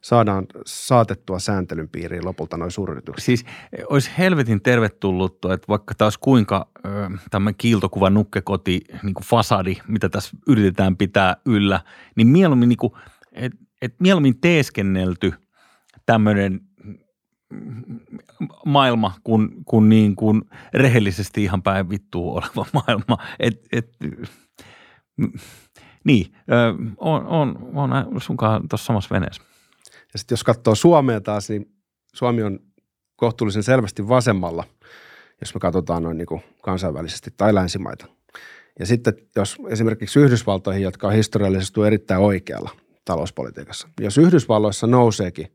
saadaan saatettua sääntelyn piiriin lopulta noin suuryritykset. Siis olisi helvetin tervetullutta, että vaikka taas kuinka tämmöinen kiiltokuva nukkekoti, niin kuin fasadi, mitä tässä yritetään pitää yllä, niin mieluummin, niin kuin, et, et mieluummin teeskennelty tämmöinen maailma kuin, kuin, niin kuin rehellisesti ihan päin vittua oleva maailma. Et, et, niin, on, on, on sunkaan tuossa samassa veneessä. Ja sitten jos katsoo Suomea taas, niin Suomi on kohtuullisen selvästi vasemmalla, jos me katsotaan noin niin kuin kansainvälisesti tai länsimaita. Ja sitten jos esimerkiksi Yhdysvaltoihin, jotka on historiallisesti erittäin oikealla talouspolitiikassa, jos Yhdysvalloissa nouseekin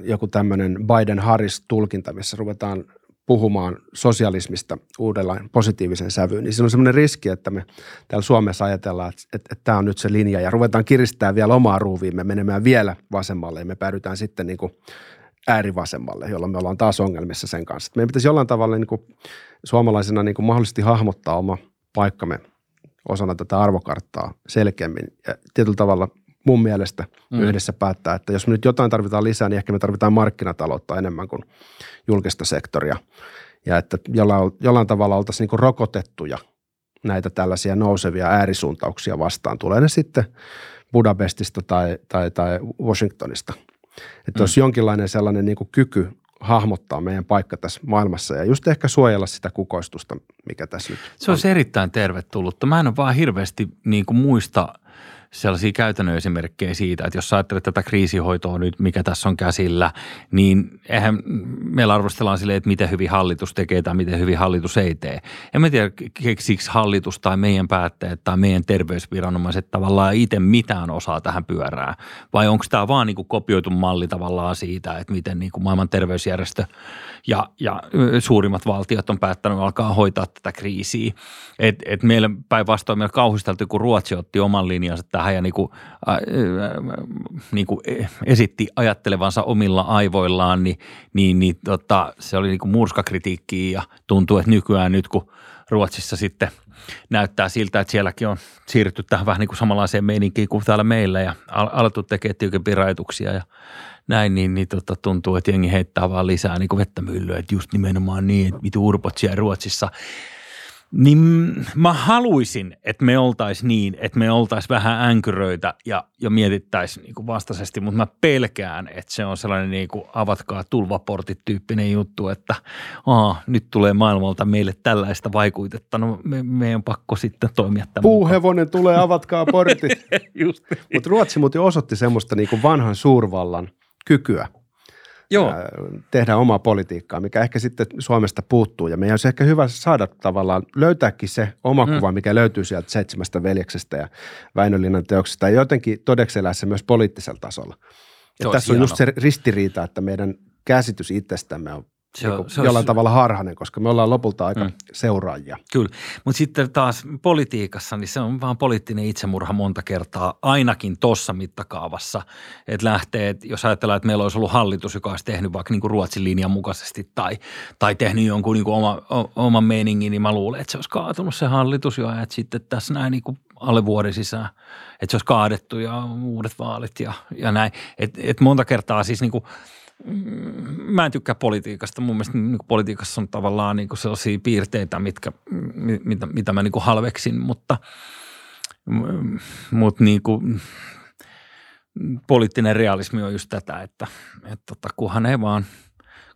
joku tämmöinen Biden-Harris-tulkinta, missä ruvetaan puhumaan sosialismista uudella positiivisen sävyyn, niin siinä on semmoinen riski, että me täällä Suomessa ajatellaan, että, että, että tämä on nyt se linja ja ruvetaan kiristää vielä omaa ruuviimme menemään vielä vasemmalle ja me päädytään sitten niin kuin äärivasemmalle, jolloin me ollaan taas ongelmissa sen kanssa. Meidän pitäisi jollain tavalla niin kuin suomalaisena niin kuin mahdollisesti hahmottaa oma paikkamme osana tätä arvokarttaa selkeämmin ja tietyllä tavalla mun mielestä mm. yhdessä päättää, että jos me nyt jotain tarvitaan lisää, niin ehkä me tarvitaan markkinataloutta enemmän kuin julkista sektoria. Ja että jollain, jollain tavalla oltaisiin niin kuin rokotettuja näitä tällaisia nousevia äärisuuntauksia vastaan. Tulee ne sitten Budapestista tai, tai, tai Washingtonista. Että mm. olisi jonkinlainen sellainen niin kuin kyky hahmottaa meidän paikka tässä maailmassa ja just ehkä suojella sitä kukoistusta, mikä tässä nyt Se olisi on. erittäin tervetullutta. Mä en ole vaan hirveästi niin kuin muista – sellaisia käytännön esimerkkejä siitä, että jos ajattelet tätä kriisihoitoa nyt, mikä tässä on käsillä, niin eihän meillä arvostellaan silleen, että miten hyvin hallitus tekee tai miten hyvin hallitus ei tee. En mä tiedä, keksiikö hallitus tai meidän päättäjät tai meidän terveysviranomaiset tavallaan itse mitään osaa tähän pyörää. Vai onko tämä vaan niin kuin kopioitu malli tavallaan siitä, että miten niin kuin maailman terveysjärjestö ja, ja suurimmat valtiot on päättänyt alkaa hoitaa tätä kriisiä. Et, et meillä päinvastoin meillä kauhisteltu, kun Ruotsi otti oman linjansa tähän ja niinku, äh, niinku esitti ajattelevansa omilla aivoillaan, niin, niin, niin tota, se oli niinku murskakritiikkiä ja tuntuu, että nykyään nyt kun Ruotsissa sitten näyttää siltä, että sielläkin on siirrytty tähän vähän niin kuin samanlaiseen meininkiin kuin täällä meillä ja alettu tekemään tiukempia rajoituksia ja näin, niin, niin tota, tuntuu, että jengi heittää vaan lisää niin kuin vettä myllyä, että just nimenomaan niin, että mitä urpot siellä Ruotsissa – niin mä haluaisin, että me oltaisiin niin, että me oltaisiin vähän änkyröitä ja, ja mietittäisiin niin vastaisesti, mutta mä pelkään, että se on sellainen niin kuin avatkaa tulvaportit tyyppinen juttu, että aa, nyt tulee maailmalta meille tällaista vaikuitetta, no me, meidän on pakko sitten toimia tämän Puuhevonen mukaan. tulee, avatkaa portit. Mutta Ruotsi muuten osoitti semmoista niin kuin vanhan suurvallan kykyä – Joo. tehdä omaa politiikkaa, mikä ehkä sitten Suomesta puuttuu. Ja meidän olisi ehkä hyvä saada tavallaan, löytääkin se oma mm. kuva, mikä löytyy sieltä seitsemästä veljeksestä ja Väinölinnan teoksesta ja jotenkin todeksi myös poliittisella tasolla. Ja tässä on hieno. just se ristiriita, että meidän käsitys itsestämme on se on, se jollain olisi... tavalla harhainen, koska me ollaan lopulta aika mm. seuraajia. Kyllä, mutta sitten taas politiikassa, niin se on vaan poliittinen itsemurha monta kertaa, ainakin tuossa mittakaavassa. Että lähtee, että jos ajatellaan, että meillä olisi ollut hallitus, joka olisi tehnyt vaikka niin kuin Ruotsin linjan mukaisesti tai, tai tehnyt jonkun niin kuin oma, oman meiningin, niin mä luulen, että se olisi kaatunut se hallitus jo, että sitten tässä näin niin kuin alle vuoden sisään, että se olisi kaadettu ja uudet vaalit ja, ja näin. Että et monta kertaa siis niin kuin – mä en tykkää politiikasta. Mun mielestä niin politiikassa on tavallaan niin sellaisia piirteitä, mitkä, mitä, mitä mä niin halveksin, mutta, mutta niin kuin, poliittinen realismi on just tätä, että, että tota, kunhan ei vaan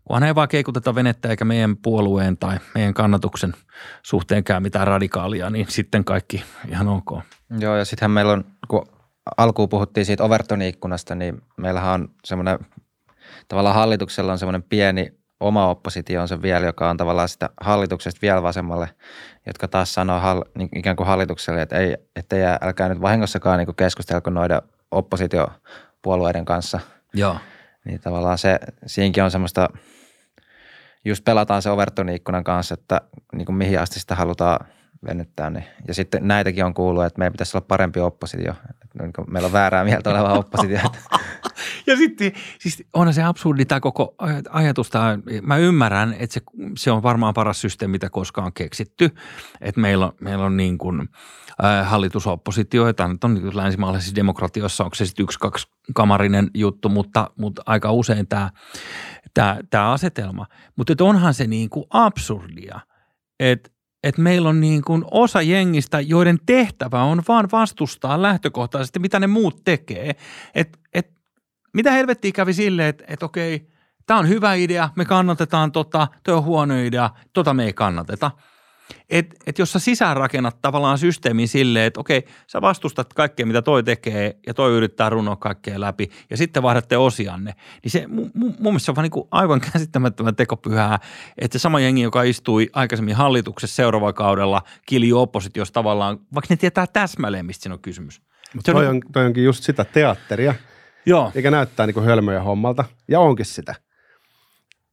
kunhan ei vaan keikuteta venettä eikä meidän puolueen tai meidän kannatuksen suhteen käy mitään radikaalia, niin sitten kaikki ihan ok. Joo, ja sittenhän meillä on, kun alkuun puhuttiin siitä Overton-ikkunasta, niin meillähän on semmoinen tavallaan hallituksella on semmoinen pieni oma oppositionsa vielä, joka on tavallaan sitä hallituksesta vielä vasemmalle, jotka taas sanoo hall, niin ikään kuin hallitukselle, että ei, että ei, älkää nyt vahingossakaan niin keskustelko noiden oppositiopuolueiden kanssa. Joo. Niin tavallaan se, siinkin on semmoista, just pelataan se Overtonin ikkunan kanssa, että niin kuin mihin asti sitä halutaan venyttää. Niin. Ja sitten näitäkin on kuullut, että meidän pitäisi olla parempi oppositio. Että niin meillä on väärää mieltä oleva oppositio. ja sitten siis onhan se absurdi tämä koko ajatus. Tämä, mä ymmärrän, että se, se on varmaan paras systeemi, mitä koskaan on keksitty. Että meillä on, meillä on niin kuin, hallitusoppositio, että on niin länsimaalaisissa demokratioissa, onko se sitten yksi, kaksi kamarinen juttu, mutta, mutta aika usein tämä, tämä, tämä asetelma. Mutta onhan se niin kuin absurdia, että että meillä on niin kuin osa jengistä, joiden tehtävä on vaan vastustaa lähtökohtaisesti, mitä ne muut tekee. Et, et, mitä helvettiä kävi silleen, että et okei, tämä on hyvä idea, me kannatetaan tota, toi on huono idea, tota me ei kannateta – että et jos sä sisäänrakennat tavallaan systeemin silleen, että okei, sä vastustat kaikkea, mitä toi tekee ja toi yrittää runoa kaikkea läpi ja sitten vaihdatte osianne, niin se mun, mun mielestä se on vaan niin kuin aivan käsittämättömän tekopyhää, että se sama jengi, joka istui aikaisemmin hallituksessa seuraavalla kaudella, kiljuu oppositiossa tavallaan, vaikka ne tietää täsmälleen, mistä siinä on kysymys. Mutta toi, on, toi onkin just sitä teatteria, Joo. eikä näyttää niin hölmöjä hommalta, ja onkin sitä.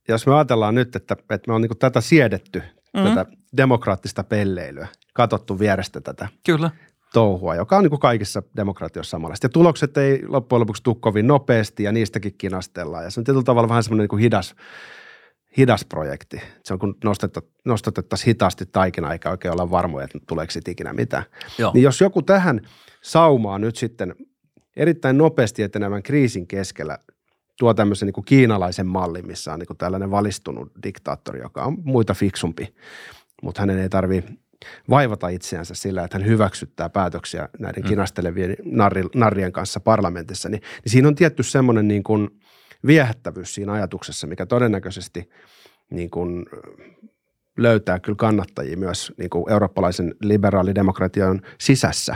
Ja jos me ajatellaan nyt, että, että me on niin tätä siedetty, mm-hmm. tätä demokraattista pelleilyä, katsottu vierestä tätä Kyllä. touhua, joka on niin kuin kaikissa demokratioissa samanlaista. Ja tulokset ei loppujen lopuksi tule kovin nopeasti ja niistäkin kinastellaan. Ja se on tietyllä tavalla vähän semmoinen niin hidas, hidas projekti. Se on kun nostettaisiin hitaasti taikina, eikä oikein olla varmoja, että tuleeko siitä ikinä mitään. Joo. Niin jos joku tähän saumaa nyt sitten erittäin nopeasti etenevän kriisin keskellä tuo tämmöisen niin kuin kiinalaisen mallin, missä on niin kuin tällainen valistunut diktaattori, joka on muita fiksumpi, mutta hänen ei tarvitse vaivata itseänsä sillä, että hän hyväksyttää päätöksiä näiden mm. kinastelevien narri, narrien kanssa parlamentissa, niin, niin siinä on tietty semmoinen niin kuin viehättävyys siinä ajatuksessa, mikä todennäköisesti niin kuin löytää kyllä kannattajia myös niin kuin eurooppalaisen liberaalidemokratian sisässä.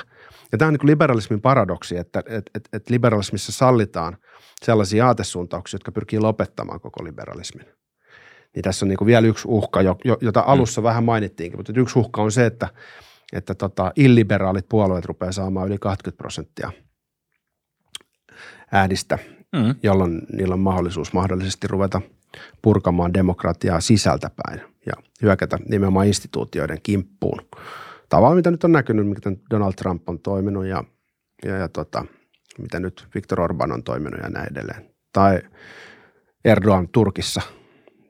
Ja tämä on niin kuin liberalismin paradoksi, että, että, että, että liberalismissa sallitaan – sellaisia aatesuuntauksia, jotka pyrkii lopettamaan koko liberalismin. Niin tässä on niin vielä yksi uhka, jota alussa mm. vähän mainittiinkin, mutta yksi uhka on se, että, että tota, illiberaalit puolueet rupeaa saamaan yli 20 prosenttia äänistä, mm. jolloin niillä on mahdollisuus mahdollisesti ruveta purkamaan demokratiaa sisältäpäin ja hyökätä nimenomaan instituutioiden kimppuun. Tavalla, mitä nyt on näkynyt, miten Donald Trump on toiminut ja, ja, ja tota, mitä nyt Viktor Orban on toiminut ja näin edelleen. Tai Erdogan Turkissa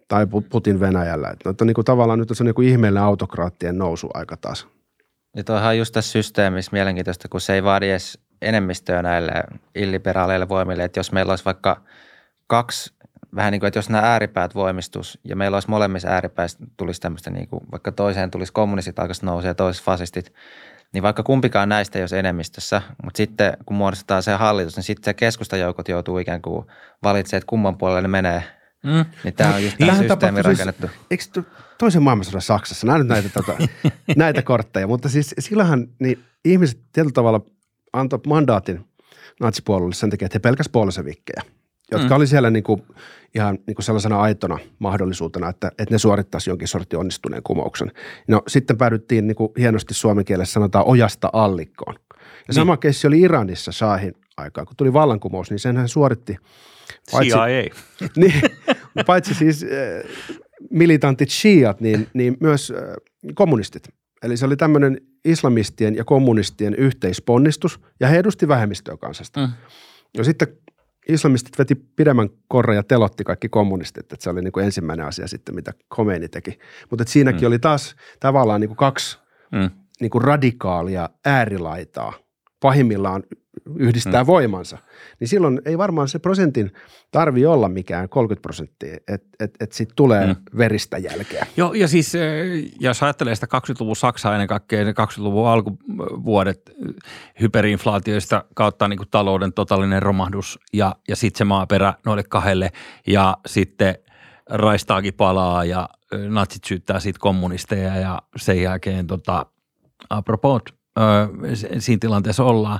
tai Putin Venäjällä. Että on niin kuin tavallaan nyt on niin kuin ihmeellinen autokraattien nousu aika taas. Ja toihan on just tässä systeemissä mielenkiintoista, kun se ei vaadi edes enemmistöä näille illiberaaleille voimille. Että jos meillä olisi vaikka kaksi, vähän niin kuin, että jos nämä ääripäät voimistus ja meillä olisi molemmissa ääripäissä tulisi tämmöistä niin kuin, vaikka toiseen tulisi kommunistit alkaisi nousee ja toisessa fasistit, niin vaikka kumpikaan näistä ei olisi enemmistössä, mutta sitten kun muodostetaan se hallitus, niin sitten se keskustajoukot joutuu ikään kuin valitsemaan, että kumman puolelle ne menee. Mm. Niin tämä on just tämä systeemi siis, rakennettu. Eikö toisen maailmansodan Saksassa, nämä nyt näitä, tota, näitä kortteja, mutta siis silloinhan niin ihmiset tietyllä tavalla antoi mandaatin natsipuolelle sen takia, että he pelkäs bolsevikkejä – jotka mm. oli siellä niin kuin, ihan niin kuin sellaisena aitona mahdollisuutena, että, että ne suorittaisi jonkin sortin onnistuneen kumouksen. No sitten päädyttiin niin kuin hienosti suomen kielessä sanotaan ojasta allikkoon. Ja niin. sama keissi oli Iranissa Shahin aikaa. Kun tuli vallankumous, niin sen hän suoritti. Paitsi, CIA. niin, paitsi siis äh, militantit shiat, niin, niin myös äh, kommunistit. Eli se oli tämmöinen islamistien ja kommunistien yhteisponnistus, ja he edusti vähemmistöä kansasta. Mm. Ja sitten islamistit veti pidemmän korran ja telotti kaikki kommunistit, että se oli niin kuin ensimmäinen asia sitten, mitä Khomeini teki. Mutta siinäkin mm. oli taas tavallaan niin kuin kaksi mm. niin kuin radikaalia äärilaitaa. Pahimmillaan yhdistää mm. voimansa, niin silloin ei varmaan se prosentin tarvi olla mikään 30 prosenttia, että et, et sitten tulee mm. veristä jälkeä. Joo, ja siis jos ajattelee sitä 20-luvun Saksaa ennen kaikkea, ne 20-luvun alkuvuodet hyperinflaatioista kautta niin kuin talouden totaalinen romahdus ja, ja sitten se maaperä noille kahdelle ja sitten raistaakin palaa ja natsit syyttää siitä kommunisteja ja sen jälkeen tota, apropos – siinä tilanteessa ollaan.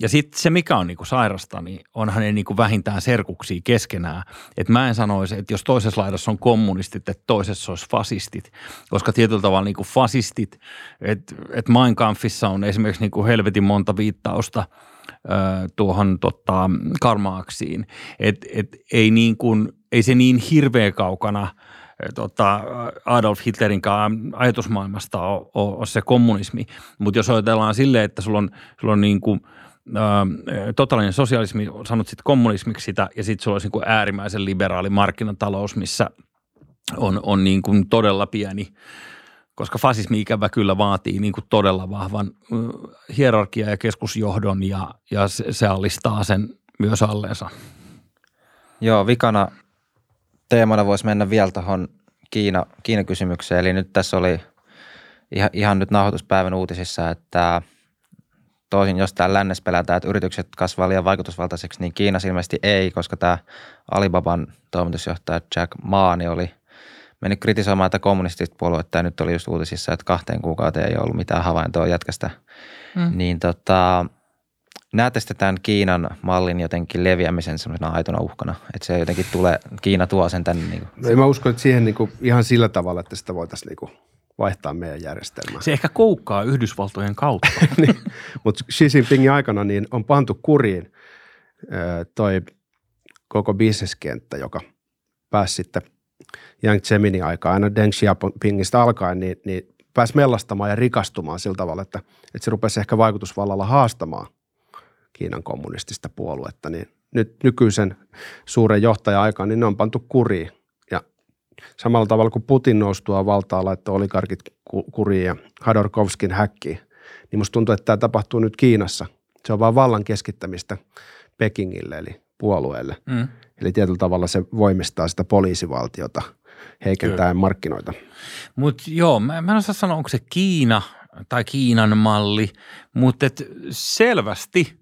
Ja sitten se, mikä on niinku sairasta, niin onhan ne niinku vähintään serkuksia keskenään. Et mä en sanoisi, että jos toisessa laidassa on kommunistit, että toisessa olisi fasistit. Koska tietyllä tavalla niinku fasistit, että et Mein Kampfissa on esimerkiksi niinku helvetin monta viittausta tuohon tota, karmaaksiin. Että et ei, niin kuin, ei se niin hirveä kaukana – tota, Adolf Hitlerin ajatusmaailmasta ole, se kommunismi. Mutta jos ajatellaan silleen, että sulla on, sulla on niin kuin totaalinen sosialismi, sanot sitten kommunismiksi sitä, ja sitten sulla olisi niin äärimmäisen liberaali markkinatalous, missä on, on niin kuin todella pieni koska fasismi ikävä kyllä vaatii niin kuin todella vahvan hierarkia ja keskusjohdon ja, ja se, se allistaa sen myös alleensa. Joo, vikana teemana voisi mennä vielä tuohon Kiina, Kiina-kysymykseen. Eli nyt tässä oli ihan, ihan nyt nauhoituspäivän uutisissa, että toisin jos täällä lännessä pelätään, että yritykset kasvaa liian vaikutusvaltaiseksi, niin Kiina ilmeisesti ei, koska tämä Alibaban toimitusjohtaja Jack Ma niin oli mennyt kritisoimaan tätä kommunistista puoluetta ja nyt oli just uutisissa, että kahteen kuukauteen ei ollut mitään havaintoa jätkästä. Mm. Niin tota, näette sitten tämän Kiinan mallin jotenkin leviämisen semmoisena aitona uhkana, että se jotenkin tulee, Kiina tuo sen tänne. Niin kuin. No, mä uskon, että siihen niin kuin ihan sillä tavalla, että sitä voitaisiin niin kuin vaihtaa meidän järjestelmää. Se ehkä koukkaa Yhdysvaltojen kautta. niin, mutta Xi Jinpingin aikana niin on pantu kuriin toi koko bisneskenttä, joka pääsi sitten Yang Zeminin aikaa, aina Deng Xiaopingista alkaen, niin, niin pääsi mellastamaan ja rikastumaan sillä tavalla, että, että se rupesi ehkä vaikutusvallalla haastamaan Kiinan kommunistista puoluetta, niin nyt nykyisen suuren johtajan aikaan, niin ne on pantu kuriin. Ja samalla tavalla kuin Putin noustua valtaa, laittoi oligarkit kuriin ja Hadorkovskin häkkiin, niin musta tuntuu, että tämä tapahtuu nyt Kiinassa. Se on vain vallan keskittämistä Pekingille, eli puolueelle. Mm. Eli tietyllä tavalla se voimistaa sitä poliisivaltiota heikentäen Kyllä. markkinoita. Mutta joo, mä, mä en osaa sanoa, onko se Kiina tai Kiinan malli, mutta selvästi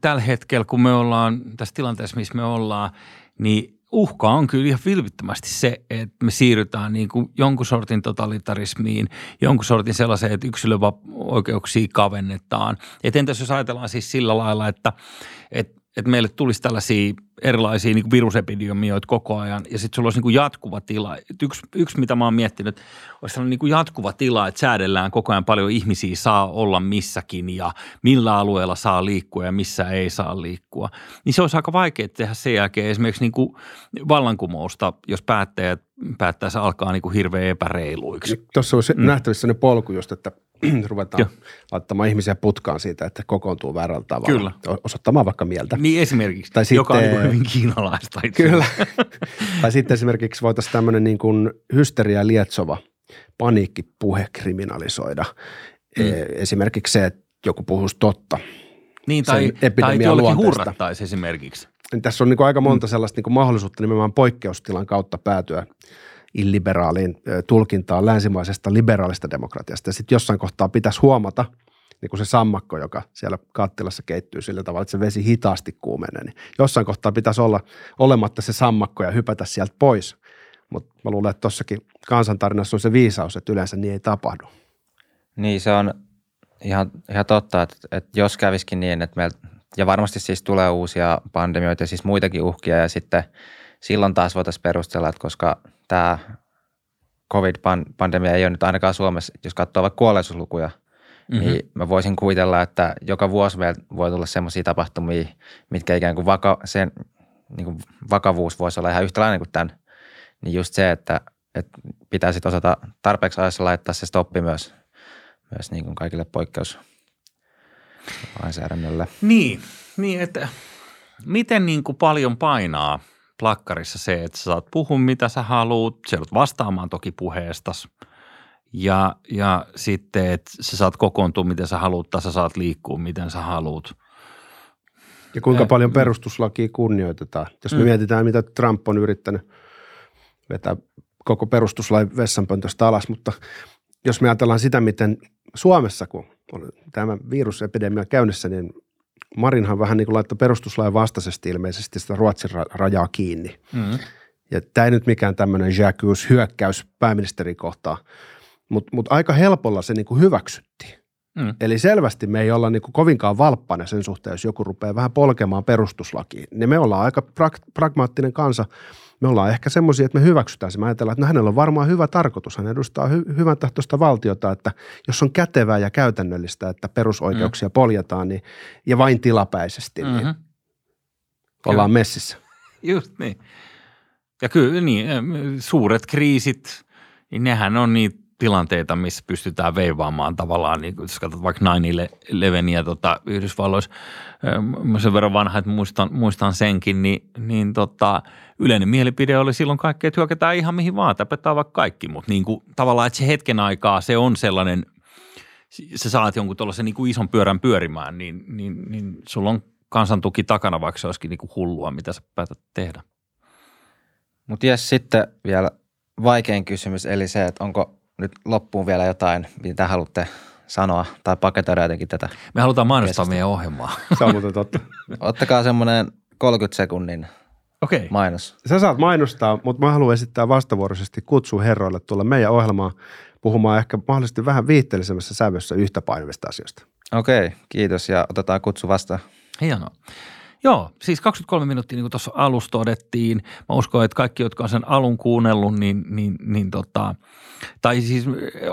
tällä hetkellä, kun me ollaan tässä tilanteessa, missä me ollaan, niin uhka on kyllä ihan vilpittömästi se, että me siirrytään niin kuin jonkun sortin totalitarismiin, jonkun sortin sellaiseen, että yksilöoikeuksia kavennetaan. Et entäs jos ajatellaan siis sillä lailla, että, että, että meille tulisi tällaisia erilaisia niin virusepidemioita koko ajan ja sitten sulla olisi niin jatkuva tila. yksi, yksi, mitä mä oon miettinyt, olisi sellainen niin jatkuva tila, että säädellään koko ajan paljon ihmisiä saa olla missäkin ja millä alueella saa liikkua ja missä ei saa liikkua. Niin se olisi aika vaikea tehdä sen jälkeen esimerkiksi niin kuin vallankumousta, jos päättäjät päättäisi alkaa niin kuin hirveän epäreiluiksi. Tuossa olisi mm. nähtävissä sellainen polku just, että ruvetaan Joo. laittamaan ihmisiä putkaan siitä, että kokoontuu väärällä tavalla. Kyllä. Osoittamaan vaikka mieltä. Niin esimerkiksi, tai joka sitten, on niin hyvin kiinalaista. Itse. Kyllä. tai sitten esimerkiksi voitaisiin tämmöinen niin kuin hysteria lietsova paniikkipuhe kriminalisoida. Mm. E, esimerkiksi se, että joku puhuisi totta. Niin, tai, tai jollekin hurrattaisi esimerkiksi. Tässä on niin kuin aika monta mm. sellaista niin kuin mahdollisuutta nimenomaan poikkeustilan kautta päätyä illiberaaliin tulkintaan länsimaisesta liberaalista demokratiasta. Ja sitten jossain kohtaa pitäisi huomata, niin kuin se sammakko, joka siellä kattilassa keittyy sillä tavalla, että se vesi hitaasti kuumenee, niin jossain kohtaa pitäisi olla olematta se sammakko ja hypätä sieltä pois. Mutta mä luulen, että tuossakin kansantarinassa on se viisaus, että yleensä niin ei tapahdu. Niin, se on ihan, ihan totta, että, että jos käviskin niin, että meillä, ja varmasti siis tulee uusia pandemioita ja siis muitakin uhkia ja sitten silloin taas voitaisiin perustella, että koska tämä covid-pandemia ei ole nyt ainakaan Suomessa, jos katsoo vaikka kuolleisuuslukuja, mm-hmm. niin mä voisin kuvitella, että joka vuosi meillä voi tulla semmoisia tapahtumia, mitkä ikään kuin vaka, sen niin kuin vakavuus voisi olla ihan yhtälainen kuin tämän. Niin just se, että, että pitää sitten osata tarpeeksi ajassa laittaa se stoppi myös, myös niin kuin kaikille poikkeus lainsäädännölle. Niin, niin että miten niin kuin paljon painaa – plakkarissa se, että sä saat puhua mitä sä haluut, sä joudut vastaamaan toki puheestas ja, ja sitten, että sä saat kokoontua miten sä haluut tai sä saat liikkua miten sä haluut. Ja kuinka paljon perustuslakia kunnioitetaan. Jos me mm. mietitään, mitä Trump on yrittänyt vetää koko perustuslain vessanpöntöstä alas, mutta jos me ajatellaan sitä, miten Suomessa, kun on tämä virusepidemia käynnissä, niin Marinhan vähän niin kuin laittoi perustuslain vastaisesti ilmeisesti sitä Ruotsin rajaa kiinni. Mm. Ja tämä ei nyt mikään tämmöinen jacques hyökkäys pääministerin kohtaan, mutta mut aika helpolla se niin kuin hyväksyttiin. Mm. Eli selvästi me ei olla niin kuin kovinkaan valppana sen suhteen, jos joku rupeaa vähän polkemaan perustuslakiin. Niin me ollaan aika prag- pragmaattinen kansa – me ollaan ehkä semmoisia, että me hyväksytään se. Mä ajatellaan, että no hänellä on varmaan hyvä tarkoitus. Hän edustaa hy- hyvän tahtoista valtiota, että jos on kätevää ja käytännöllistä, että perusoikeuksia mm. poljetaan niin, ja vain tilapäisesti, niin mm-hmm. niin ollaan kyllä. messissä. Just niin. Ja kyllä niin, suuret kriisit, niin nehän on niitä tilanteita, missä pystytään veivaamaan tavallaan, niin jos katsot vaikka 9-11 tota, Yhdysvalloissa, mä sen verran vanha, että muistan, muistan senkin, niin, niin tota, yleinen mielipide oli silloin kaikkea, että hyökätään ihan mihin vaan, tapetaan vaikka kaikki, mutta niin kuin, tavallaan, että se hetken aikaa se on sellainen, sä saat jonkun tuollaisen niin kuin ison pyörän pyörimään, niin, niin, niin sulla on kansantuki takana, vaikka se olisikin niin kuin hullua, mitä sä päätät tehdä. Mutta jes, sitten vielä vaikein kysymys, eli se, että onko nyt loppuun vielä jotain, mitä haluatte sanoa tai paketoida jotenkin tätä. Me halutaan mainostaa meidän ohjelmaa. Se on muuten totta. Ottakaa semmoinen 30 sekunnin Okei. mainos. Sä saat mainostaa, mutta mä haluan esittää vastavuoroisesti kutsu herroille tulla meidän ohjelmaan puhumaan ehkä mahdollisesti vähän viitteellisemmässä sävyssä yhtä painavista asioista. Okei, kiitos ja otetaan kutsu vastaan. Hienoa. Joo, siis 23 minuuttia, niin kuin tuossa alussa todettiin. Mä uskon, että kaikki, jotka on sen alun kuunnellut, niin, niin, niin tota, tai siis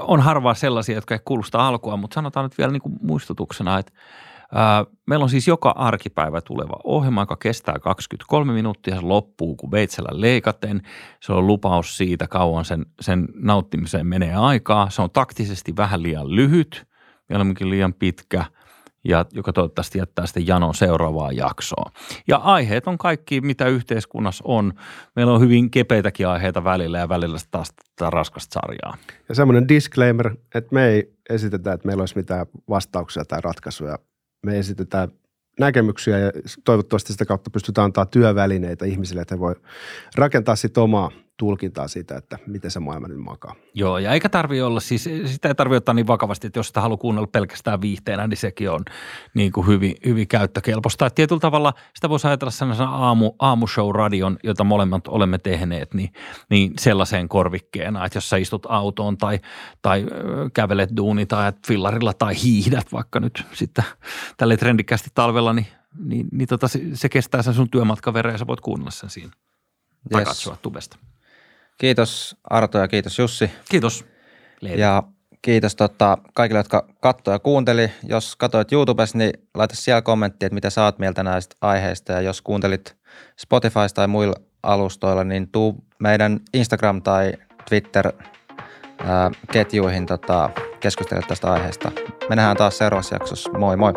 on harvaa sellaisia, jotka ei kuulosta alkua, mutta sanotaan nyt vielä niin kuin muistutuksena, että meillä on siis joka arkipäivä tuleva ohjelma, joka kestää 23 minuuttia, se loppuu kuin veitsellä leikaten. Se on lupaus siitä, kauan sen, sen nauttimiseen menee aikaa. Se on taktisesti vähän liian lyhyt, mieluummin liian pitkä – ja joka toivottavasti jättää sitten janon seuraavaa jaksoa. Ja aiheet on kaikki, mitä yhteiskunnassa on. Meillä on hyvin kepeitäkin aiheita välillä ja välillä taas tätä raskasta sarjaa. Ja semmoinen disclaimer, että me ei esitetä, että meillä olisi mitään vastauksia tai ratkaisuja. Me esitetään näkemyksiä ja toivottavasti sitä kautta pystytään antaa työvälineitä ihmisille, että he voi rakentaa sitten omaa tulkintaa siitä, että miten se maailma nyt makaa. Joo, ja eikä tarvi olla, siis sitä ei tarvitse ottaa niin vakavasti, että jos sitä haluaa kuunnella pelkästään viihteenä, niin sekin on niin kuin hyvin, hyvin käyttökelpoista. Että tietyllä tavalla sitä voisi ajatella sellaisena aamu, aamushow-radion, jota molemmat olemme tehneet, niin, niin sellaiseen korvikkeena, että jos sä istut autoon tai, tai kävelet duuni tai fillarilla tai hiihdät vaikka nyt sitten tälle trendikästi talvella, niin, niin, niin tota, se, se kestää sen sun työmatkaverran ja sä voit kuunnella sen siinä. Tai yes. katsoa tubesta. Kiitos Arto ja kiitos Jussi. Kiitos. Leena. Ja kiitos tota, kaikille, jotka katsoivat ja kuunteli. Jos katsoit YouTubessa, niin laita siellä kommentti, että mitä saat mieltä näistä aiheista. Ja jos kuuntelit Spotifysta tai muilla alustoilla, niin tuu meidän Instagram- tai Twitter-ketjuihin tota, keskustella tästä aiheesta. Me nähdään taas seuraavassa jaksossa. Moi moi!